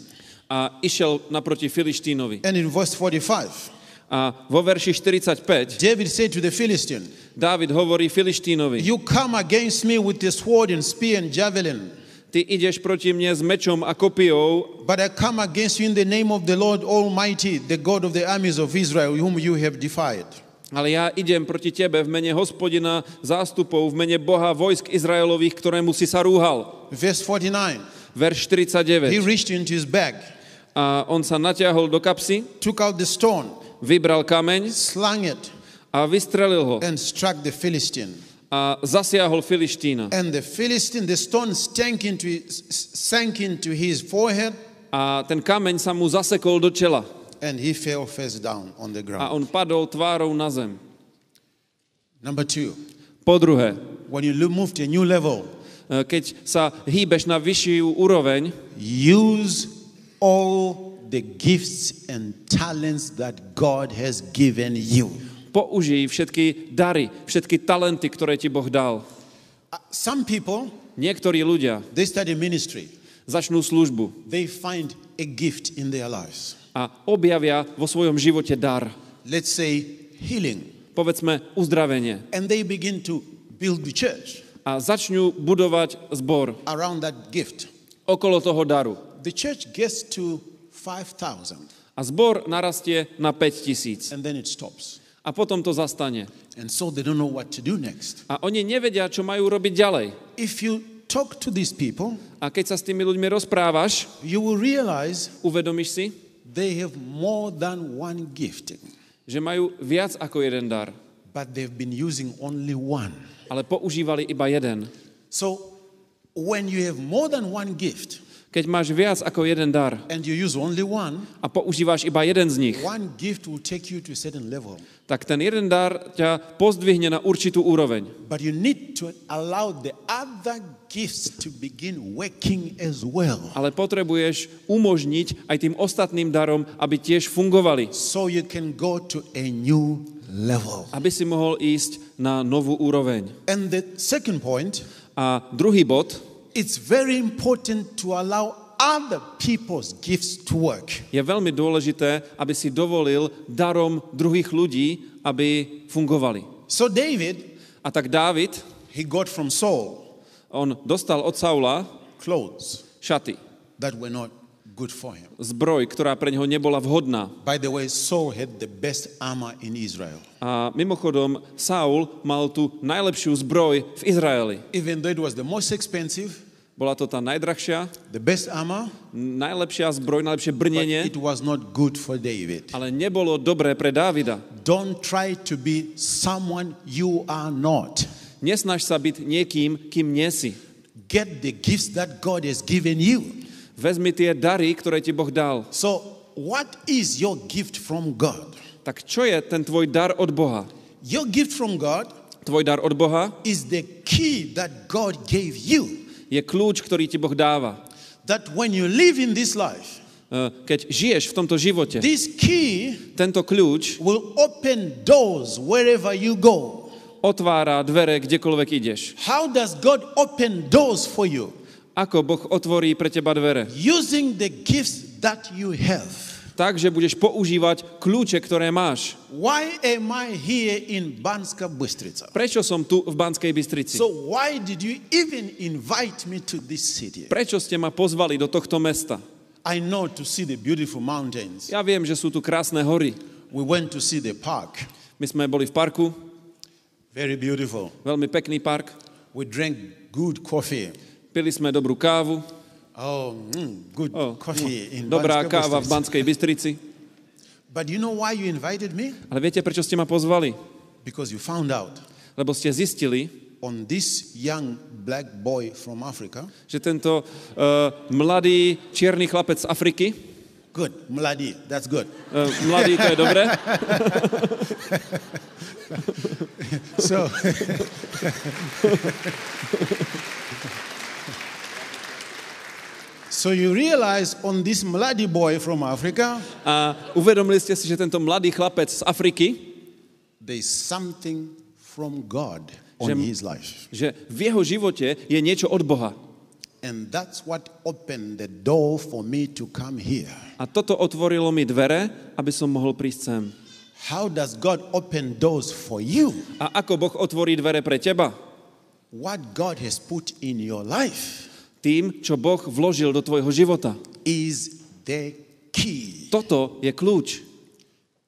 a išiel naproti Filištínovi. And in verse 45, A vo verši 45 David said to the Philistine, Dávid hovorí Filištínovi, You come against me with the sword and spear and javelin, ty ideš proti mne s mečom a kopijou, but I come against you in the name of the Lord Almighty, the God of the armies of Israel, whom you have defied. ale ja idem proti tebe v mene hospodina zástupov, v mene Boha vojsk Izraelových, ktorému si sa rúhal. Verse 49, Verš he 49. reached into his bag, A on sa natiahol do kapsy, took out the stone, vybral kameň slung it, a vystrelil ho and struck the Philistine. a zasiahol Filištína. And the Philistine, the stone sank into his, sank into his forehead, A ten kameň sa mu zasekol do čela and he fell face down on the a ground. on padol tvárou na zem. Number two, Po druhé, when you move to a new level, e, keď sa hýbeš na vyššiu úroveň, use all the gifts and talents that God has given you. použij všetky dary, všetky talenty, ktoré ti Boh dal. Uh, Some people, Niektorí ľudia they study ministry, začnú službu they find a gift in their lives. a objavia vo svojom živote dar. Let's say healing, Povedzme uzdravenie. and they begin to build the church A začnú budovať zbor around that gift. okolo toho daru. The church gets to 5,000 A zbor narastie na 5 tisíc. and then it stops. A potom to zastane. And so they don't know what to do next. A oni nevedia, čo majú robiť ďalej. If you talk to these people, A keď sa s tými ľuďmi rozprávaš, you will realize uvedomíš si, they have more than one gift, že majú viac ako jeden dar, but they've been using only one. ale používali iba jeden. So when you have more than one gift Keď máš viac ako jeden dar and you use only one, a používaš iba jeden z nich, one gift will take you to a certain level. tak ten jeden dar ťa pozdvihne na určitú úroveň. But you need to allow the other gifts to begin working as well. Ale potrebuješ umožniť aj tým ostatným darom, aby tiež fungovali. So you can go to a new level. Aby si mohol ísť na novú úroveň. And the second point, A druhý bod, it's very important to allow other people's gifts to work. je veľmi dôležité, aby si dovolil darom druhých ľudí, aby fungovali. So David, A tak Dávid, he got from Saul on dostal od Saula clothes šaty, that were not good for him. zbroj, ktorá pre neho nebola vhodná. By the way, Saul had the best armor in Israel. A mimochodom, Saul mal tú najlepšiu zbroj v Izraeli. Even though it was the most expensive, Bola to tá najdrahšia, the best armor, najlepšia zbroj, najlepšie brnenie, it was not good for David. ale nebolo dobré pre Dávida. Don't try to be someone you are not. Nesnaž sa byť niekým, kým nie si. Get the gifts that God has given you. Vezmi tie dary, ktoré ti Boh dal. So, what is your gift from God? Tak čo je ten tvoj dar od Boha? Your gift from God Tvoj dar od Boha is the key that God gave you. je kľúč, ktorý ti Boh dáva. That when you live in this life, E, Keď žiješ v tomto živote, this key tento kľúč will open doors wherever you go. otvára dvere, kdekoľvek ideš. How does God open doors for you? Ako Boh otvorí pre teba dvere? Using the gifts that you have. Tak, že budeš používať kľúče, ktoré máš. Why am I here in Banska Bystrica? Prečo som tu v Banskej Bystrici? So why did you even invite me to this city? Prečo ste ma pozvali do tohto mesta? I know to see the beautiful mountains. Ja viem, že sú tu krásne hory. We went to see the park. My sme boli v parku, Very beautiful. veľmi pekný park. We drank good coffee. Pili sme dobrú kávu. Oh, mm, good Oh, coffee in dobrá Banska káva v. Banskej Bystrici. But you know why you invited me? Ale viete, prečo ste ma pozvali? Because you found out Lebo ste zistili, on this young black boy from Africa. že tento uh, mladý čierny chlapec z Afriky, Good, Mladi, that's good. uh, mladý, to je dobré, So, so you realize on this Mladi boy from Africa, a uvedomili ste si, že tento mladý chlapec z Afriky, something from God on Že- his life. že v jeho živote je niečo od Boha. And that's what opened the door for me to come here. A toto otvorilo mi dvere, aby som mohol prísť sem. How does God open doors for you? A ako Boh otvorí dvere pre teba? What God has put in your life Tým, čo Boh vložil do tvojho života. is the key Toto je kľúč,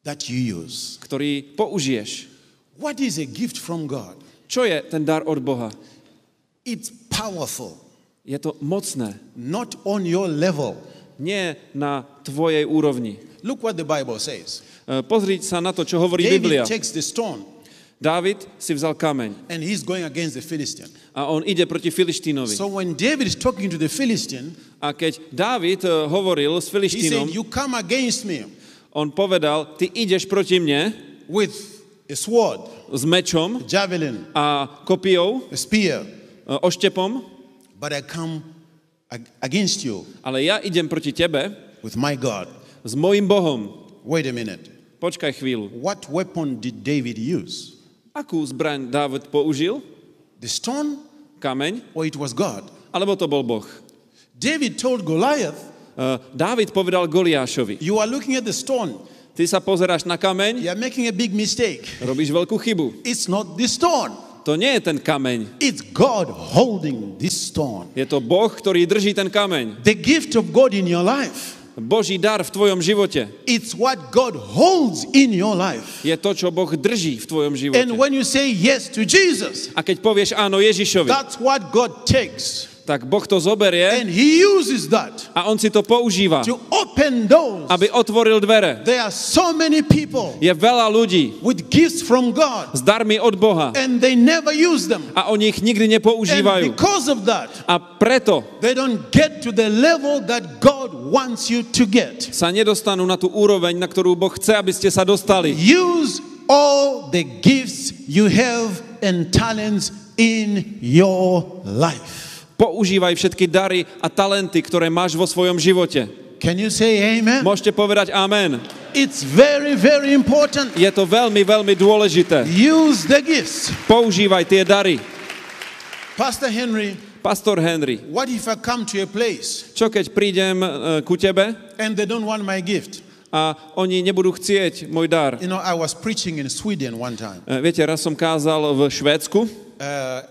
that you use. ktorý použiješ. What is a gift from God? Čo je ten dar od Boha? It's powerful, Je to mocné. not on your level. Nie na tvojej úrovni. Look what the Bible says. E, Pozri sa na to, čo hovorí Biblia. David takes the stone Dávid si vzal kameň and he's going against the Philistine. a on ide proti Filištínovi. So when David is talking to the Philistine, A keď Dávid e, eh, hovoril s he said, Filištínom, You come against me on povedal, ty ideš proti mne with a sword, s mečom javelin, a kopijou, a spear, e, oštepom, but I come ag- against you ale ja idem proti tebe with my God. s mojim Bohom. Wait a minute. Počkaj chvíľu. What weapon did David use? Akú zbraň Dávid použil? The stone Kameň? or it was God? Alebo to bol Boh? David told Goliath, E, Dávid povedal Goliášovi, You are looking at the stone. ty sa pozeráš na kameň, You are making a big mistake. robíš veľkú chybu. It's not the stone, To nie je ten kameň. it's God holding this stone. Je to Boh, ktorý drží ten kameň. The gift of God in your life, Boží dar v tvojom živote it's what God holds in your life. je to, čo Boh drží v tvojom And živote. when you say yes to Jesus, A keď povieš áno Ježišovi, that's what God takes. Tak Boh to zoberie And He uses that a on si to používa, to open doors. aby otvoril dvere. There are so many people Je veľa ľudí with gifts from God, s darmi od Boha and they never use them. a oni ich nikdy And nepoužívajú. because of that, A preto they don't get to the level that God wants you to get. sa nedostanú na tú úroveň, na ktorú Boh chce, aby ste sa dostali. Use all the gifts you have and talents in your life. Používaj všetky dary a talenty, ktoré máš vo svojom živote. Can you say amen? Môžete povedať amen. It's very, very important. Je to veľmi, veľmi dôležité. Use the gifts. Používaj tie dary. Pastor Henry, Pastor Henry, what if I come to a place čo keď prídem e, ku tebe and they don't want my gift? a oni nebudú chcieť môj dar? You know, I was preaching in Sweden one time. E, Viete, raz som kázal v Švédsku Uh,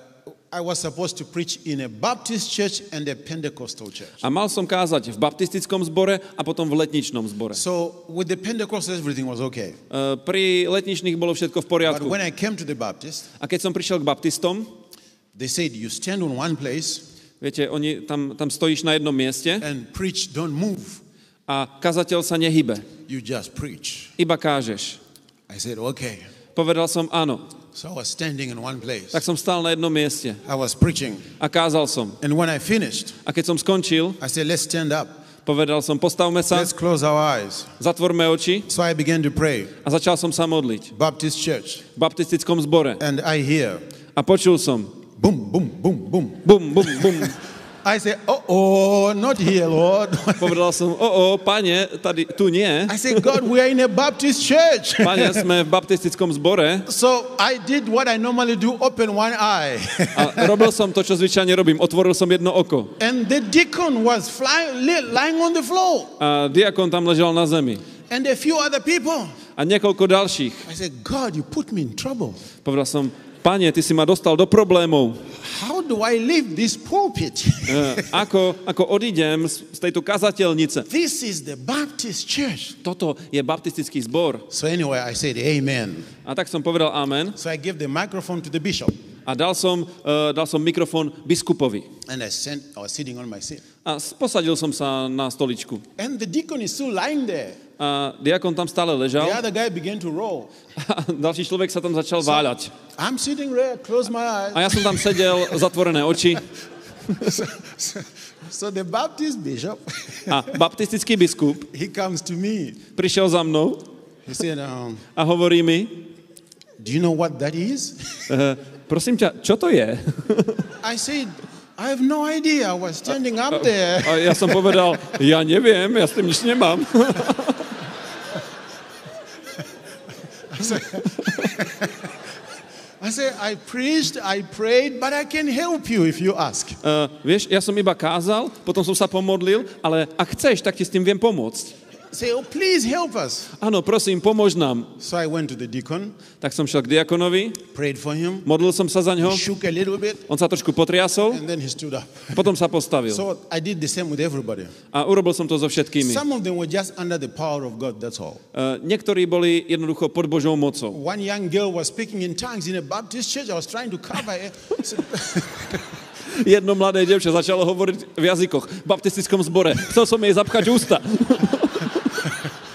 I was supposed to preach in a Baptist church and a Pentecostal church. a mal som kázať v baptistickom zbore a potom v letničnom zbore. So with the Pentecostals, everything was okay. E, Pri letničných bolo všetko v But when I came to the Baptist, A keď som prišiel k baptistom, they said, You stand on one place, Viete, oni, tam, tam stojíš na jednom mieste and preach, don't move. a kazateľ sa nehybe. You just preach. Iba kážeš. I said, okay. Povedal som áno. So I was standing in one place. Tak som stál na jednom mieste I was preaching. a kázal som. And when I finished, A keď som skončil, I said, let's stand up. povedal som, postavme sa, Let's close our eyes. zatvorme oči So I began to pray. a začal som sa modliť Baptist church. v baptistickom zbore. And I hear A počul som, boom, boom, boom, boom. bum, bum, bum. I say, oh, oh, not here, Lord. Povedal som, o, o, pane, tady, tu nie. I say, God, we are in a Baptist church. Pane, sme v baptistickom zbore so I did what I normally do, open one eye. a robil som to, čo zvyčajne robím. Otvoril som jedno oko. and the deacon was flying, lying on the floor. A diakon tam ležal na zemi. And a few other people. A niekoľko ďalších. I said, God, you put me in trouble. Povedal som, pane, ty si ma dostal do problémov. How do I leave this pulpit? E, ako, ako odídem z, z tejto kazateľnice. this is the Baptist church. Toto je baptistický zbor. So anyway, I said, Amen. A tak som povedal amen So I gave the microphone to the bishop. A dal som, uh, dal som mikrofón biskupovi. And I sent, I was sitting on my seat. A posadil som sa na stoličku. And the deacon is still lying there. A diakon tam stále The ležal other guy began to roll. a ďalší človek sa tam začal váľať. I'm sitting there, close my eyes. A ja som tam sedel, zatvorené oči so, so, so the Baptist bishop, a baptistický biskup he comes to me. prišiel za mnou He said, um, a hovorí mi, Do you know what that is? e, prosím ťa, čo to je? I said, I have no idea. I was standing up there. A ja som povedal, ja neviem, ja s tým nič nemám. I said, I preached, I prayed, but I can help you if you ask. Uh, vieš, ja som iba kázal, potom som sa pomodlil, ale ak chceš, tak ti s tým viem pomôcť. Say, oh, please help us. Áno, prosím, pomôž nám. So I went to the deacon, Tak som šiel k diakonovi, prayed for him. modlil som sa za ňo, He shook a little bit, on sa trošku potriasol, and then he stood up. potom sa postavil. So I did the same with everybody. A urobil som to so všetkými. Some of them were just under the power of God, that's all. Uh, niektorí boli jednoducho pod Božou mocou. One young girl was speaking in tongues in a Baptist church. I was trying to cover her. I said, Jedno mladé devča začalo hovoriť v jazykoch v baptistickom zbore. Chcel som jej zapchať ústa.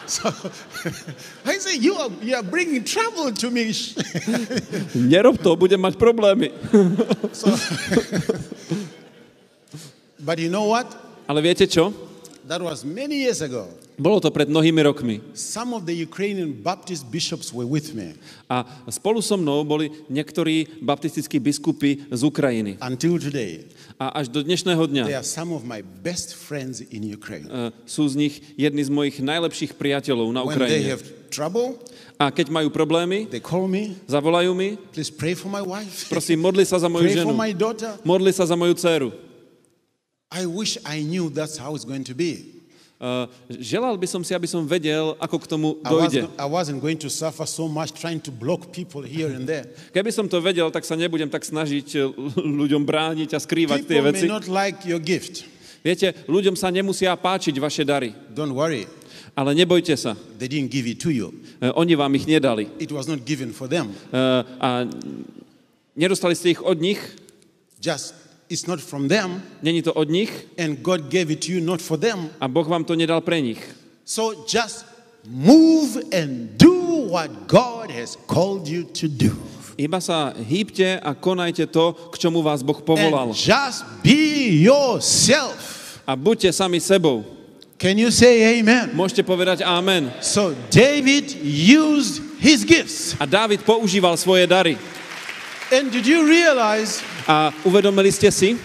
so, I said, you are, you are bringing trouble to me. Nerob to, budem mať problémy. so, but you know what? Ale viete čo? That was many years ago. Bolo to pred mnohými rokmi. Some of the Ukrainian Baptist bishops were with me A spolu so mnou boli niektorí baptistickí biskupy z Ukrajiny. until today. A až do dnešného They dňa are some of my best friends in Ukraine. e, sú z nich jedni z mojich najlepších priateľov na When they Ukrajine. have trouble, A keď majú problémy, they call me. zavolajú mi, Please pray for my wife. prosím, modli sa za moju Pray for ženu, my daughter. modli sa za moju dceru. I wish I knew that's how it's going to be. Uh, želal by som si, aby som vedel, ako k tomu dojde. Keby som to vedel, tak sa nebudem tak snažiť e, ľuďom brániť a skrývať tie People may veci. like your gift. Viete, ľuďom sa nemusia páčiť vaše dary, Don't worry. ale nebojte sa. They didn't give it to you. E, Oni vám ich nedali. It was not given for them. E, A nedostali ste ich od nich, Just, it's not from them. není to od nich And God gave it you not for them. a Boh vám to nedal pre nich. So just move and do what God has called you to do. Iba sa hýbte a konajte to, k čomu vás Boh povolal. And just be yourself. A buďte sami sebou. Can you say amen? Môžete povedať amen. So David used his gifts. A Dávid používal svoje dary. And did you realize A uvedomili ste si,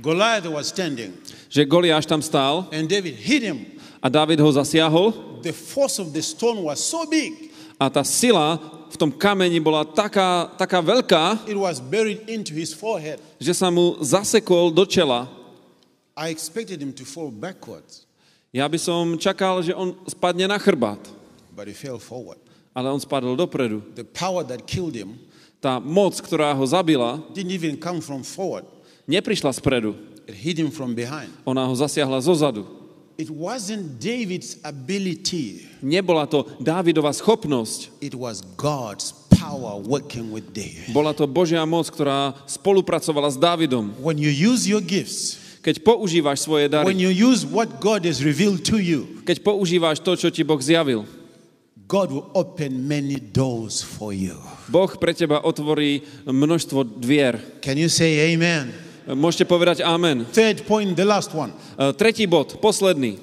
Goliath was standing že Goliáš tam stál and David hit him. a Dávid ho zasiahol The force of the stone was so big, a tá sila v tom kameni bola taká, taká veľká, it was buried into his forehead. že sa mu zasekol do čela. I expected him to fall backwards, Ja by som čakal, že on spadne na chrbát, but he fell forward. ale on spadol dopredu. The power that killed him Tá moc, ktorá ho zabila, didn't even come from forward, neprišla spredu. it hit him from behind. Ona ho zasiahla zozadu. It wasn't David's ability, Nebola to Dávidova schopnosť, it was God's power working with David. Bola to Božia moc, ktorá spolupracovala s Dávidom. When you use your gifts, Keď používaš svoje when dary, you use what God has revealed to you, keď používaš to, čo ti Boh zjavil, God will open many doors for you. Boh pre teba otvorí množstvo dvier. Can you say amen? Môžete povedať amen. Third point, the last one. E, Tretí bod, posledný.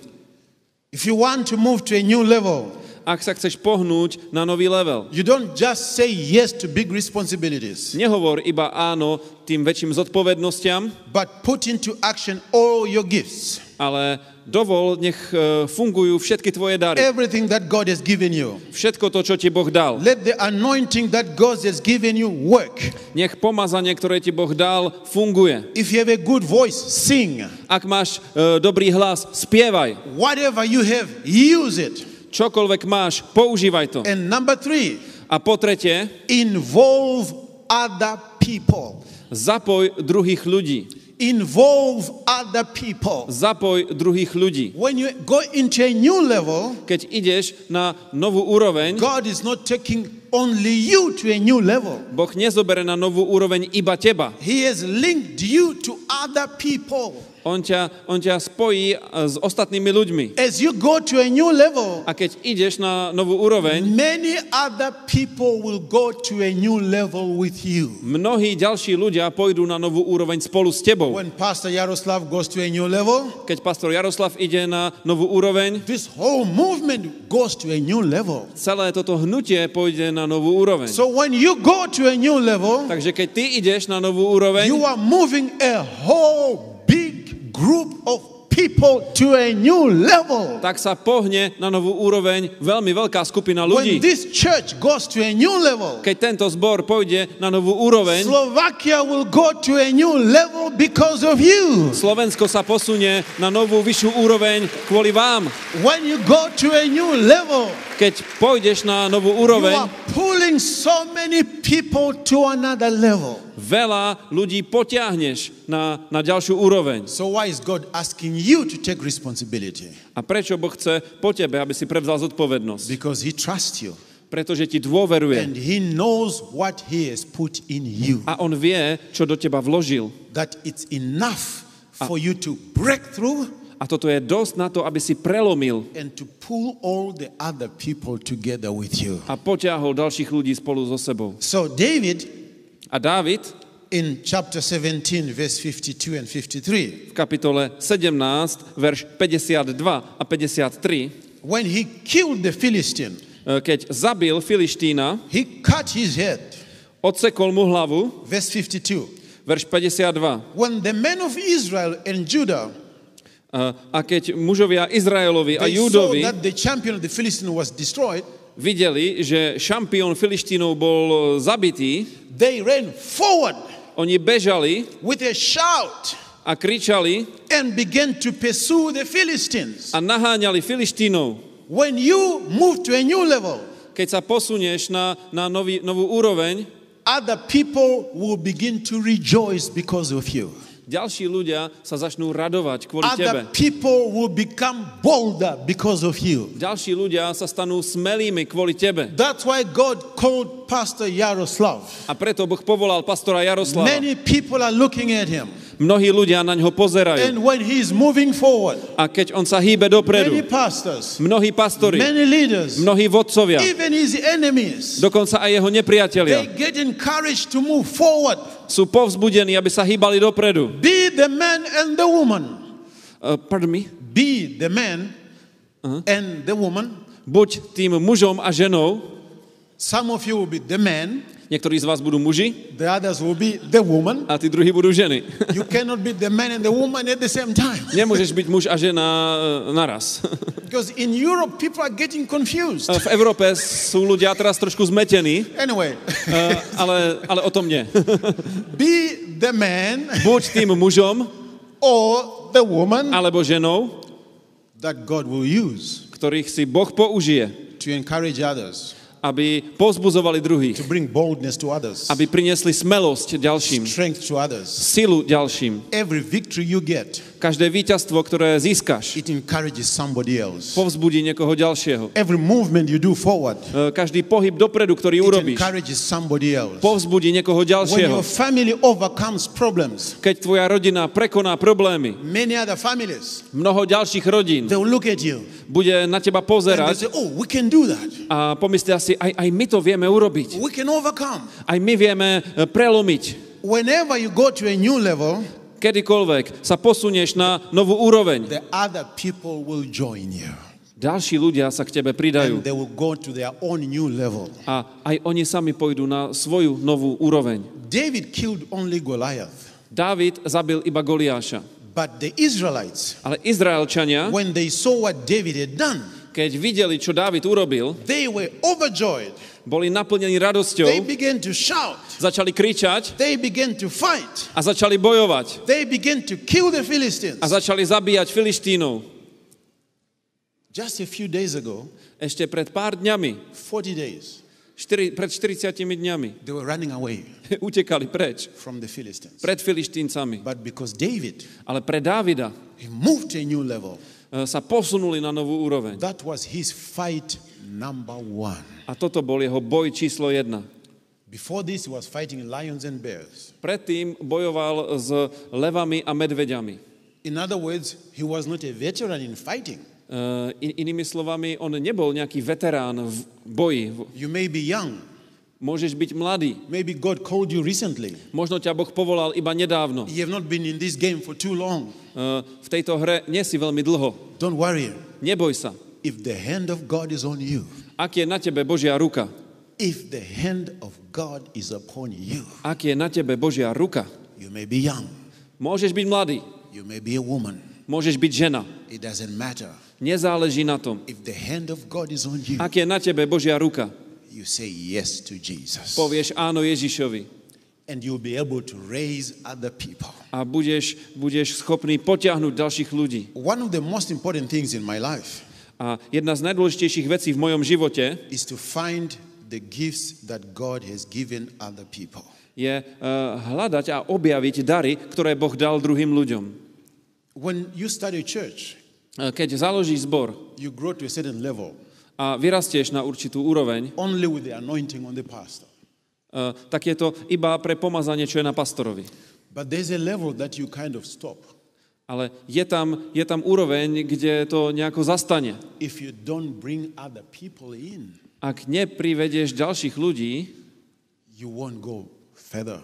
If you want to move to a new level, Ak sa chceš pohnúť na nový level, you don't just say yes to big responsibilities, nehovor iba áno tým väčším zodpovednostiam, but put into action all your gifts, ale dovol, nech e, fungujú všetky tvoje dary. everything that God has given you. Všetko to, čo ti Boh dal. Let the anointing that God has given you work. Nech pomazanie, ktoré ti Boh dal, funguje. If you have a good voice, sing. Ak máš e, dobrý hlas, spievaj. Whatever you have, use it. Čokoľvek máš, používaj to. And number three, A po tretie, involve other people. zapoj druhých ľudí. Involve other people. Zapoj druhých ľudí. When you go into a new level, Keď ideš na novú úroveň, God is not taking only you to a new level. Boh nezobere na novú úroveň iba teba. He has linked you to other people. On ťa, on ťa spojí e, s ostatnými ľuďmi. As you go to a new level, A keď ideš na novú úroveň, many other people will go to a new level with you. mnohí ďalší ľudia pôjdu na novú úroveň spolu s tebou. When Pastor Yaroslav goes to a new level, Keď pastor Jaroslav ide na novú úroveň, this whole movement goes to a new level. celé toto hnutie pôjde na novú úroveň. So when you go to a new level, Takže keď ty ideš na novú úroveň, you are moving a whole big group of people to a new level. tak sa pohne na novú úroveň veľmi veľká skupina When ľudí. this church goes to a new level, Keď tento zbor pôjde na novú úroveň, Slovakia will go to a new level because of you. Slovensko sa posunie na novú vyššiu úroveň kvôli vám. When you go to a new level, Keď pôjdeš na novú you úroveň, are pulling so many people to another level. veľa ľudí potiahneš na, na ďalšiu úroveň. So why is God asking you to take responsibility? A prečo Boh chce po tebe, aby si prevzal zodpovednosť? Because he trusts you Pretože ti dôveruje. and he knows what he has put in you. A on vie, čo do teba vložil. That it's enough for you to break through A toto je dosť na to, aby si prelomil a potiahol ďalších ľudí spolu so sebou. So David A Dávid in chapter 17 verse 52 and 53 v kapitole 17, verš 52 a 53, when he killed the Philistine e, keď zabil Filištína, he cut his head odsekol mu hlavu, verse 52 verš 52. when the men of Israel and Judah A, keď mužovia Izraelovi a Júdovi videli, že šampión Filištínov bol e, zabitý, they ran forward oni bežali with a shout a kričali and began to pursue the Philistines. a naháňali Filištínov. when you move to a new level Keď sa posunieš na, na nový, novú úroveň, other people will begin to rejoice because of you ďalší ľudia sa začnú radovať kvôli Other tebe. people will become bolder because of you. Ďalší ľudia sa stanú smelými kvôli tebe. That's why God called Pastor Yaroslav. A preto Boh povolal pastora Jaroslava. Many people are looking at him. Mnohí ľudia na ňo pozerajú. And when he's moving forward, A keď on sa hýbe many dopredu, pastors, mnohí pastori, many leaders, mnohí vodcovia, even his enemies, dokonca aj jeho they nepriatelia get encouraged to move forward. Sú povzbudení, aby sa hýbali dopredu. Be the man and the woman. Uh, pardon me? Be the man and the woman. Buď tým mužom a ženou, Some of you will be the man, niektorí z vás budú muži the others will be the woman. a tí druhí budú ženy. You cannot be the man and the woman at the same time. Nemôžeš byť muž a žena uh, naraz. Because in Europe, people are getting confused. V Európe sú ľudia teraz trošku zmetení, Anyway, uh, ale, ale o tom nie. be the man Buď tým mužom or the woman alebo ženou, that God will use ktorých si Boh použije, to encourage others, aby povzbuzovali druhých, to bring boldness to others, aby priniesli smelosť ďalším, strength to others. silu ďalším. Every victory you get Každé víťazstvo, ktoré získaš, it encourages somebody else. povzbudí niekoho ďalšieho. Every movement you do forward, E, Každý pohyb dopredu, ktorý it urobíš, encourages somebody else. povzbudí niekoho When ďalšieho. your family overcomes problems, Keď tvoja rodina prekoná problémy, many other families, mnoho ďalších rodín they will look at you bude na teba and they pozerať say, Oh, we can do that. a pomyslia si, aj, aj my to vieme urobiť. We can overcome. Aj my vieme e, prelomiť. Whenever you go to a new level, Kedykoľvek sa posunieš na novú úroveň, the other people will join you. ďalší ľudia sa k tebe pridajú a aj oni sami pôjdu na svoju novú úroveň. David killed only Goliath. Dávid zabil iba Goliáša. But the Israelites, Ale Izraelčania, when they saw what David had done, keď videli, čo Dávid urobil, they were overjoyed. Boli naplnení They radosťou, began to shout. začali kričať They began to fight. a začali bojovať They began to kill the Philistines. a začali zabíjať Filištínov. Just a few days ago, Ešte pred pár dňami, 40 days, štyri, pred 40 dňami, they were running away utekali preč, from the Philistines. pred Filištíncami. But because David, Ale pre Dávida he moved to a new level, sa posunuli na novú úroveň. that was his fight number one. A toto bol jeho boj číslo jedna. Before this, he was fighting lions and bears. Predtým bojoval s levami a medveďami. In other words, he was not a veteran in fighting. Uh, in, inými slovami, on nebol nejaký veterán v boji. You may be young. Môžeš byť mladý. Maybe God called you recently. Možno ťa Boh povolal iba nedávno. You have not been in this game for too long. Uh, v tejto hre nie si veľmi dlho. Don't worry. Neboj sa. If the hand of God is on you, Ak je na tebe Božia ruka, if the hand of God is upon you, ak je na tebe Božia ruka, you may be young, môžeš byť mladý, you may be a woman. môžeš byť žena. It doesn't matter. Nezáleží na tom. If the hand of God is on you, Ak je na tebe Božia ruka, you say yes to Jesus. povieš áno Ježišovi And you'll be able to raise other people. a budeš, budeš schopný potiahnuť ďalších ľudí. One of the most important things in my life A jedna z najdôležitejších vecí v mojom živote is to find the gifts that God has given other people. je uh, hľadať a objaviť dary, ktoré Boh dal druhým ľuďom. When you start a church, Uh, Keď založíš zbor you grow to a certain level a vyrastieš na určitú úroveň, only with the anointing on the pastor. uh, tak je to iba pre pomazanie, čo je na pastorovi. But there's a level that you kind of stop Ale je tam, je tam úroveň, kde to nejako zastane. if you don't bring other people in. Ak neprivedieš ďalších ľudí, You won't go further.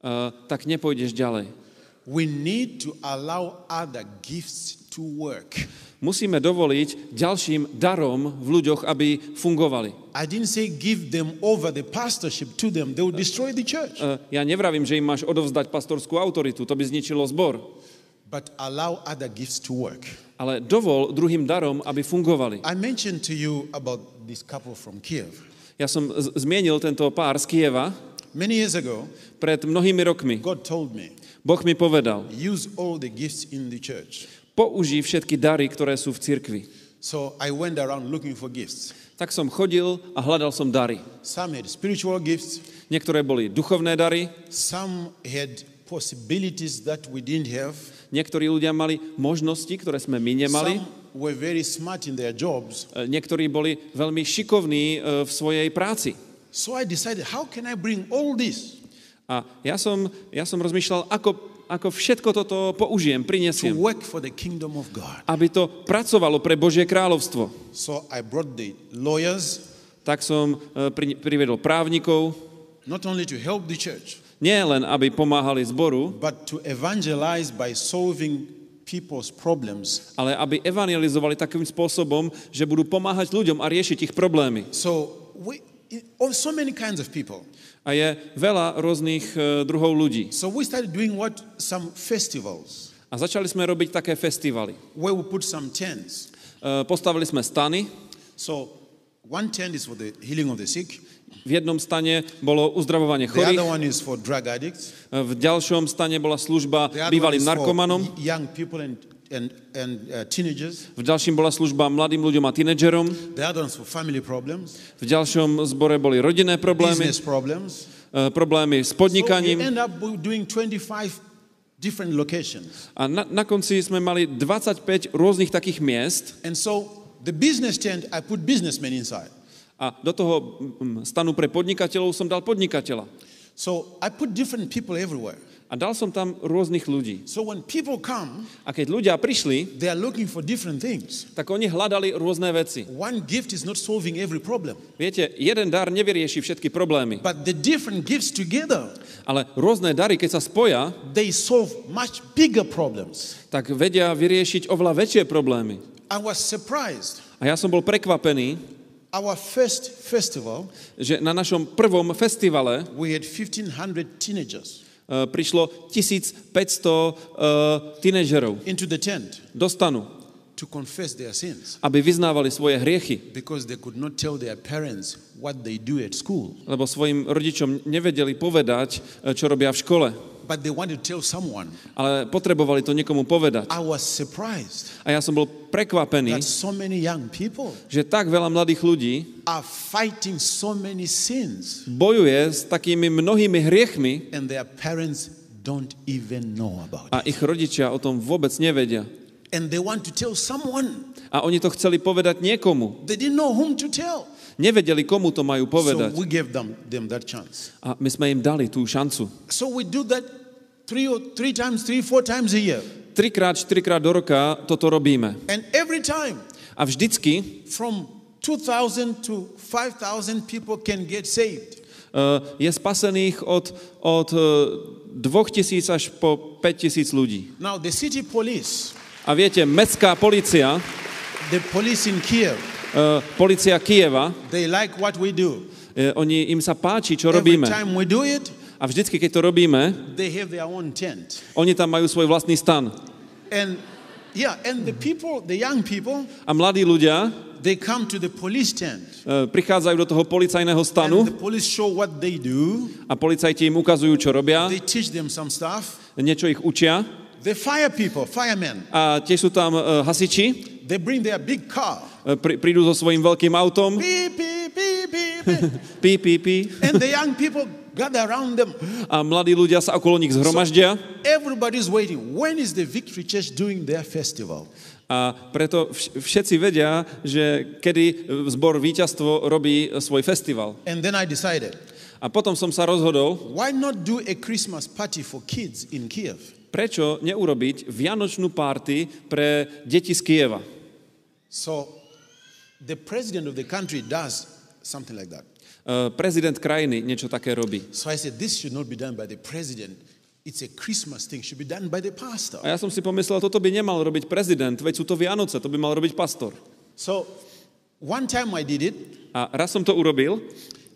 uh, tak nepôjdeš ďalej. We need to allow other gifts to work. Musíme dovoliť ďalším darom v ľuďoch, aby fungovali. I didn't say give them over the pastorship to them, they will destroy the church. Uh, Ja nevravím, že im máš odovzdať pastorskú autoritu, to by zničilo zbor. But allow other gifts to work. Ale dovol druhým darom, aby fungovali. I mentioned to you about this couple from Kiev. Ja som z- zmienil tento pár z Kieva Many years ago, pred mnohými rokmi. God told me, Boh mi povedal, use all the gifts in the church. použij všetky dary, ktoré sú v cirkvi. So I went around looking for gifts. Tak som chodil a hľadal som dary. Some had spiritual gifts, Niektoré boli duchovné dary, some had possibilities that we didn't have. niektorí ľudia mali možnosti, ktoré sme my nemali. Some were very smart in their jobs. E, Niektorí boli veľmi šikovní e, v svojej práci. So I decided, how can I bring all this A ja som, ja som rozmýšľal, ako, ako všetko toto použijem, to prinesiem, work for the kingdom of God? aby to pracovalo pre Božie kráľovstvo. So I brought the lawyers, Tak som e, pri, privedol právnikov, not only to help the church, nie len aby pomáhali zboru, but to evangelize by solving people's problems. ale aby evangelizovali takým spôsobom, že budú pomáhať ľuďom a riešiť ich problémy. So we, oh, so many kinds of people. A je veľa rôznych e, druhov ľudí. So we started doing what? Some festivals A začali sme robiť také festivaly. where we put some tents. E, Postavili sme stany. So one tent is for the healing of the sick. V jednom stane bolo uzdravovanie chorých, e, v ďalšom stane bola služba bývalým narkomanom, and, and, uh, teenagers. v ďalším bola služba mladým ľuďom a tínedžerom, v ďalšom zbore boli rodinné problémy, e, problémy s podnikaním. end up doing 25 different locations. A na, na konci sme mali 25 rôznych takých miest And so the business tent, I put businessmen inside. A do toho mm, stanu pre podnikateľov som dal podnikateľa. So I put different people everywhere. A dal som tam rôznych ľudí. So when people come, A keď ľudia prišli, they are looking for different things. tak oni hľadali rôzne veci. One gift is not solving every problem, Viete, jeden dar nevyrieši všetky problémy, but the different gifts together, ale rôzne dary, keď sa spoja, they solve much bigger problems. tak vedia vyriešiť oveľa väčšie problémy. I was surprised. A ja som bol prekvapený, Our first festival, že na našom prvom festivale we had 1,500 teenagers e, prišlo 1500 uh, tínežerov into the tent do stanu, to confess their sins. aby vyznávali svoje hriechy, because they could not tell their parents what they do at school, lebo svojim rodičom nevedeli povedať, e, čo robia v škole. But they wanted to tell someone. Ale potrebovali to niekomu povedať. I was surprised A ja som bol prekvapený, that so many young people že tak veľa mladých ľudí are fighting so many sins bojuje s takými mnohými hriechmi and their parents don't even know about a ich rodičia o tom vôbec nevedia. And they want to tell someone. A oni to chceli povedať niekomu. They didn't know whom to tell. Nevedeli, komu to majú So povedať. we gave them, them that chance. A my sme im dali tú šancu. So we do that three three times, three, four times a year. Trikrát, štyrikrát do roka toto robíme. And every time A vždycky from 2,000 to 5,000 people can get saved. uh, je spasených od, od uh, 2000 až po 5000 ľudí. Now, the city police, A viete, mestská policia, the police in Kiev, uh, policia Kieva, they like what we do. uh, oni, im sa páči, čo Every robíme. time we do it, A vždycky, keď to robíme, they have their own tent. oni tam majú svoj vlastný stan. And yeah, and the people, the young people, A mladí ľudia they come to the police tent. uh, prichádzajú do toho policajného stanu And the police show what they do. a policajti im ukazujú, čo robia, They teach them some stuff. niečo ich učia. The fire people, firemen, A tiež sú tam uh, hasiči, they bring their big car. uh, pri, prídu so svojím veľkým autom, pí, pí, pí, and the young people gather around them. a mladí ľudia sa okolo nich zhromaždia. Everybody's waiting. When is the Victory Church doing their festival? A preto vš- všetci vedia, že kedy zbor víťazstvo robí e, svoj festival. And then I decided, A potom som sa rozhodol, why not do a Christmas party for kids in Kiev? prečo neurobiť vianočnú párty pre deti z Kieva. So the president of the country does something like that. E, Prezident krajiny niečo také robí. So I said, this should not be done by the president. It's a Christmas thing, should be done by the pastor. A ja som si pomyslel, toto by nemal robiť prezident, veď sú to Vianoce, to by mal robiť pastor. So one time I did it, A raz som to urobil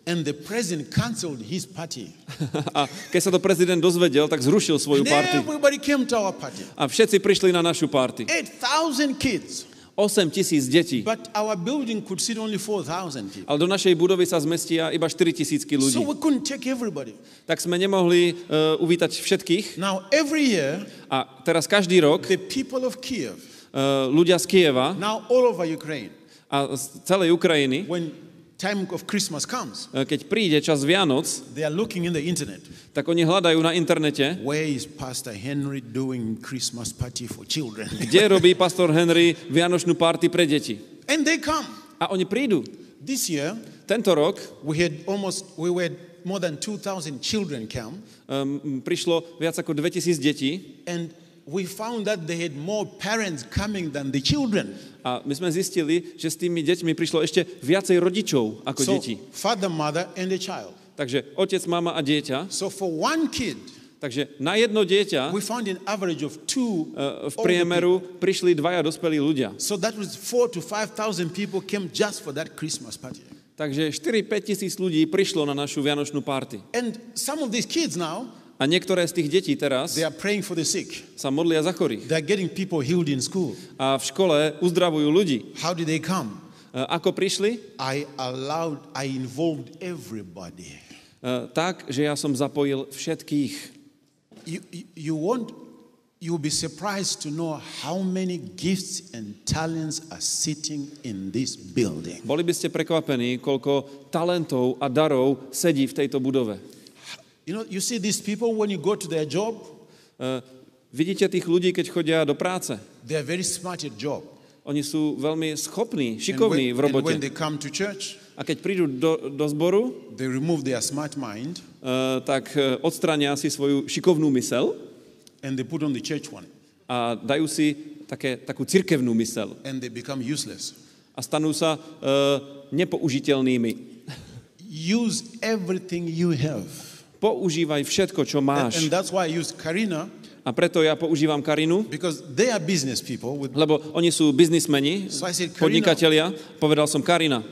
and the president canceled his party. a keď sa to prezident dozvedel, tak zrušil svoju And party. everybody came to our party. A všetci prišli na našu party. 8,000 kids. 8 tisíc detí. But our building could sit only 4,000 people. Ale do našej budovy sa zmestia iba 4 tisícky ľudí. So we couldn't take everybody. Tak sme nemohli uh, uvítať všetkých. Now, every year, A teraz každý rok the people of Kiev, uh, ľudia z Kieva now all over Ukraine, a z celej Ukrajiny, when time of Christmas comes, keď príde čas Vianoc, they are looking in the internet. tak oni hľadajú na internete, Where is Pastor Henry doing Christmas party for children? kde robí pastor Henry Vianočnú party pre deti. and they come. A oni prídu. This year, Tento rok we had almost, we were more than 2,000 children come, um, prišlo viac ako 2000 detí and we found that they had more parents coming than the children. a my sme zistili, že s tými deťmi prišlo ešte viacej rodičov ako So, detí. father, mother, and a child. Takže otec, mama a dieťa. So for one kid, Takže na jedno dieťa we found an average of two uh, v priemeru prišli dvaja dospelí ľudia. So that was four to five thousand people came just for that Christmas party. Takže 4-5 tisíc ľudí prišlo na našu Vianočnú party. And some of these kids now, A niektoré z tých detí teraz they are praying for the sick. sa modlia za chorých. They are getting people healed in school. A v škole uzdravujú ľudí. How did they come? E, Ako prišli? I allowed, I involved everybody. E, Tak, že ja som zapojil všetkých. You, you, won't, you'll be surprised to know how many gifts and talents are sitting in this building. Boli by ste prekvapení, koľko talentov a darov sedí v tejto budove. You know, you see these people when you go to their job, E, Vidíte tých ľudí, keď chodia do práce? They are very smart at job. Oni sú veľmi schopní, And šikovní when, v and robote. when they come to church, A keď prídu do, do zboru, they remove their smart mind uh, tak uh, odstrania si svoju šikovnú mysel and they put on the church one. a dajú si také, takú cirkevnú mysel. And they become useless. A stanú sa uh, nepoužiteľnými. Use everything you have. Používaj všetko, čo And, máš. and that's why I use Karina, A preto ja používam Karinu. With, lebo oni sú biznismeni, So said, podnikatelia. Povedal som Karina,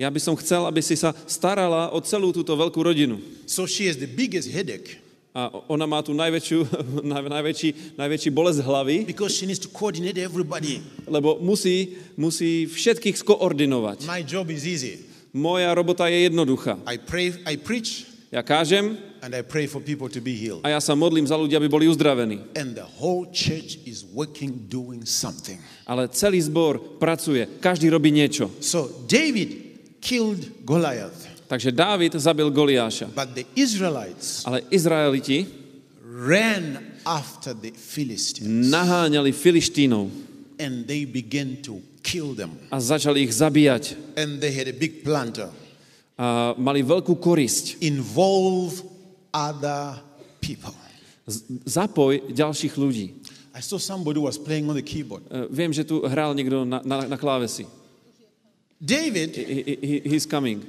ja by som chcel, aby si sa starala o celú túto veľkú rodinu. So she has the biggest headache A ona má tu najväčšiu, naj- najväčší, najväčší bolesť hlavy, because she needs to coordinate everybody. lebo musí, musí všetkých skoordinovať. My job is easy. Moja robota je jednoduchá. I pray, I preach, Ja kážem and I pray for people to be healed. a ja sa modlím za ľudí, aby boli uzdravení. And the whole church is working, doing something. Ale celý zbor pracuje, každý robí niečo. So David killed Goliath, Takže Dávid zabil Goliáša. but the Israelites Ale Izraeliti ran after the Philistines naháňali Filištínov and they began to kill them. a začali ich zabíjať. And they had a big planter. A mali veľkú korisť. Involve other people. Z- Zapoj ďalších ľudí. I saw somebody was playing on the keyboard. E, Viem, že tu hral niekto na, na, na klávesi. David, He, he, he's coming.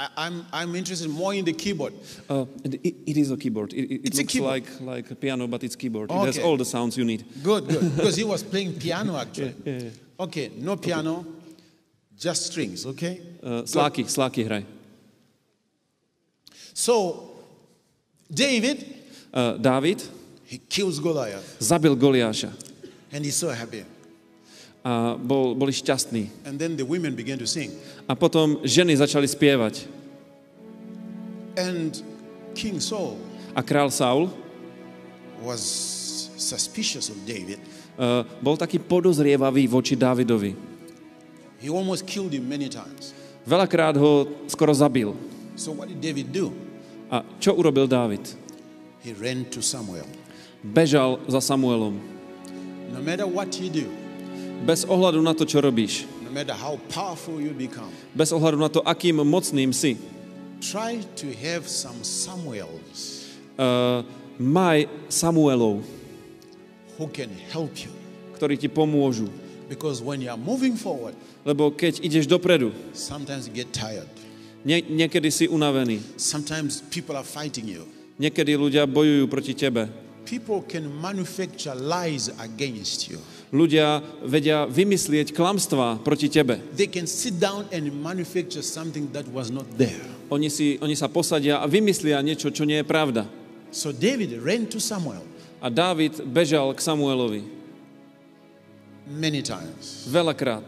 Yeah, I, I'm, I'm interested more in the keyboard. Uh, it, it is a keyboard. It, it It's looks like like a piano, but it's keyboard. It has all the sounds you need. Good, good. Because he was playing piano actually. Okay, no piano, just strings, okay? Uh, sláky, sláky hraj. So, David, Uh, Dávid he kills Goliath zabil Goliáša and he's so happy. A bol, boli šťastní. And then the women began to sing. A potom ženy začali spievať. And King Saul A král Saul was suspicious of David. uh, bol taký podozrievavý voči Dávidovi. He almost killed him many times. Veľakrát ho skoro zabil. So, what did David do? A čo urobil Dávid? He ran to Samuel. Bežal za Samuelom. No matter what you do, Bez ohľadu na to, čo robíš. no Bez ohľadu na to, akým mocným si. try to have some Samuels Uh, maj Samuelov, who can help you. ktorí ti pomôžu. Because when you are moving forward, Lebo keď ideš dopredu, sometimes you get tired. nie, niekedy si unavený. Sometimes people are fighting you. Niekedy ľudia bojujú proti tebe. People can manufacture lies against you. Ľudia vedia vymyslieť klamstvá proti tebe. They can sit down and manufacture something that was not there. Oni, si, oni sa posadia a vymyslia niečo, čo nie je pravda. So David ran to Samuel A Dávid bežal k Samuelovi. many times. Veľakrát.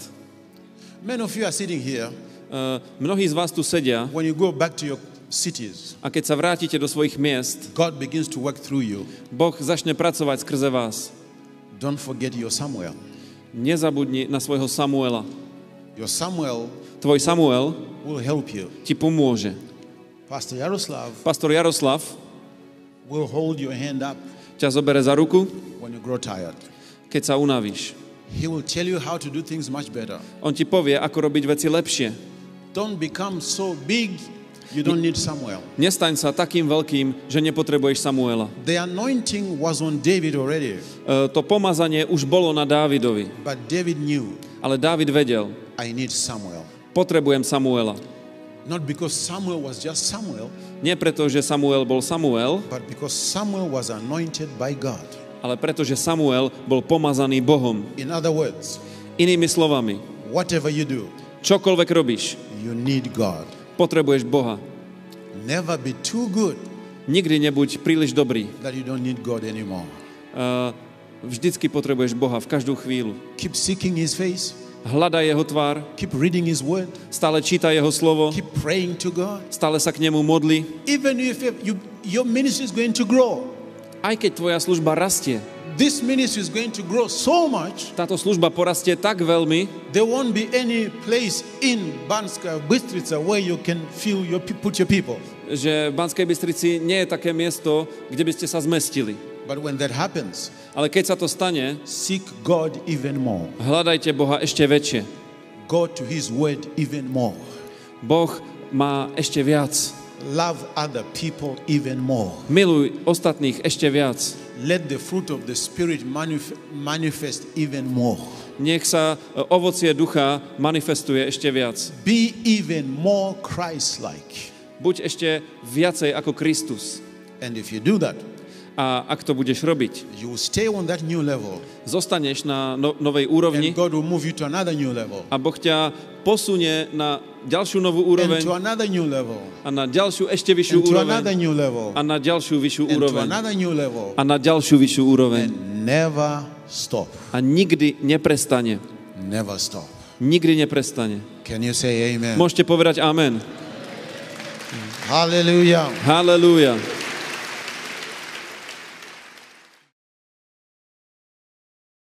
Many of you are sitting here. Uh, mnohí z vás tu sedia When you go back to your cities, a keď sa vrátite do svojich miest, God begins to work through you. Boh začne pracovať skrze vás. Don't forget your Samuel. Nezabudni na svojho Samuela. Your Samuel Tvoj Samuel will help you. ti pomôže. Pastor Yaroslav Pastor Jaroslav will hold your hand up ťa zobere za ruku, when you grow tired. keď sa unavíš. He will tell you how to do things much better. On ti povie, ako robiť veci lepšie. Don't become so big, you don't need Samuel. Nestaň sa takým veľkým, že nepotrebuješ Samuela. The anointing was on David already, E, to pomazanie už bolo na Dávidovi, but David knew ale Dávid vedel, I need Samuel. potrebujem Samuela. Not because Samuel was just Samuel, Nie preto, že Samuel bol Samuel, but because Samuel was anointed by God. ale preto, že Samuel bol pomazaný Bohom. In other words, Inými slovami, whatever you do, čokoľvek robíš, you need God. Potrebuješ Boha. Never be too good Nikdy nebuď príliš dobrý. that you don't need God anymore. Vždycky potrebuješ Boha v každú chvíľu. Keep seeking His face, Hľadaj Jeho tvár, keep reading His Word, stále čítaj Jeho slovo, keep praying to God. stále sa k nemu modli. Even if you, your ministry is going to grow, aj keď tvoja služba rastie, this ministry is going to grow so much, táto služba porastie tak veľmi, there won't be any place in Banska, Bystrica where you can feel your, put your people. že v Banskej Bystrici nie je také miesto, kde by ste sa zmestili. But when that happens, Ale keď sa to stane, seek God even more. hľadajte Boha ešte väčšie. Go to His Word even more. Boh má ešte viac. Love other people even more. Miluj ostatných ešte viac. Let the fruit of the Spirit manif- manifest even more. Nech sa e, ovocie ducha manifestuje ešte viac. Be even more Christ like. Buď ešte viacej ako Kristus. And if you do that, A ak to budeš robiť, you will stay on that new level. zostaneš na no, novej úrovni And God will move you to another new level. a Boh ťa posunie na ďalšiu novú úroveň a na ďalšiu ešte vyššiu úroveň a na ďalšiu vyššiu úroveň a na ďalšiu vyššiu úroveň. A nikdy neprestane. Nikdy neprestane. Môžete povedať amen. Hallelujah. Halelúja.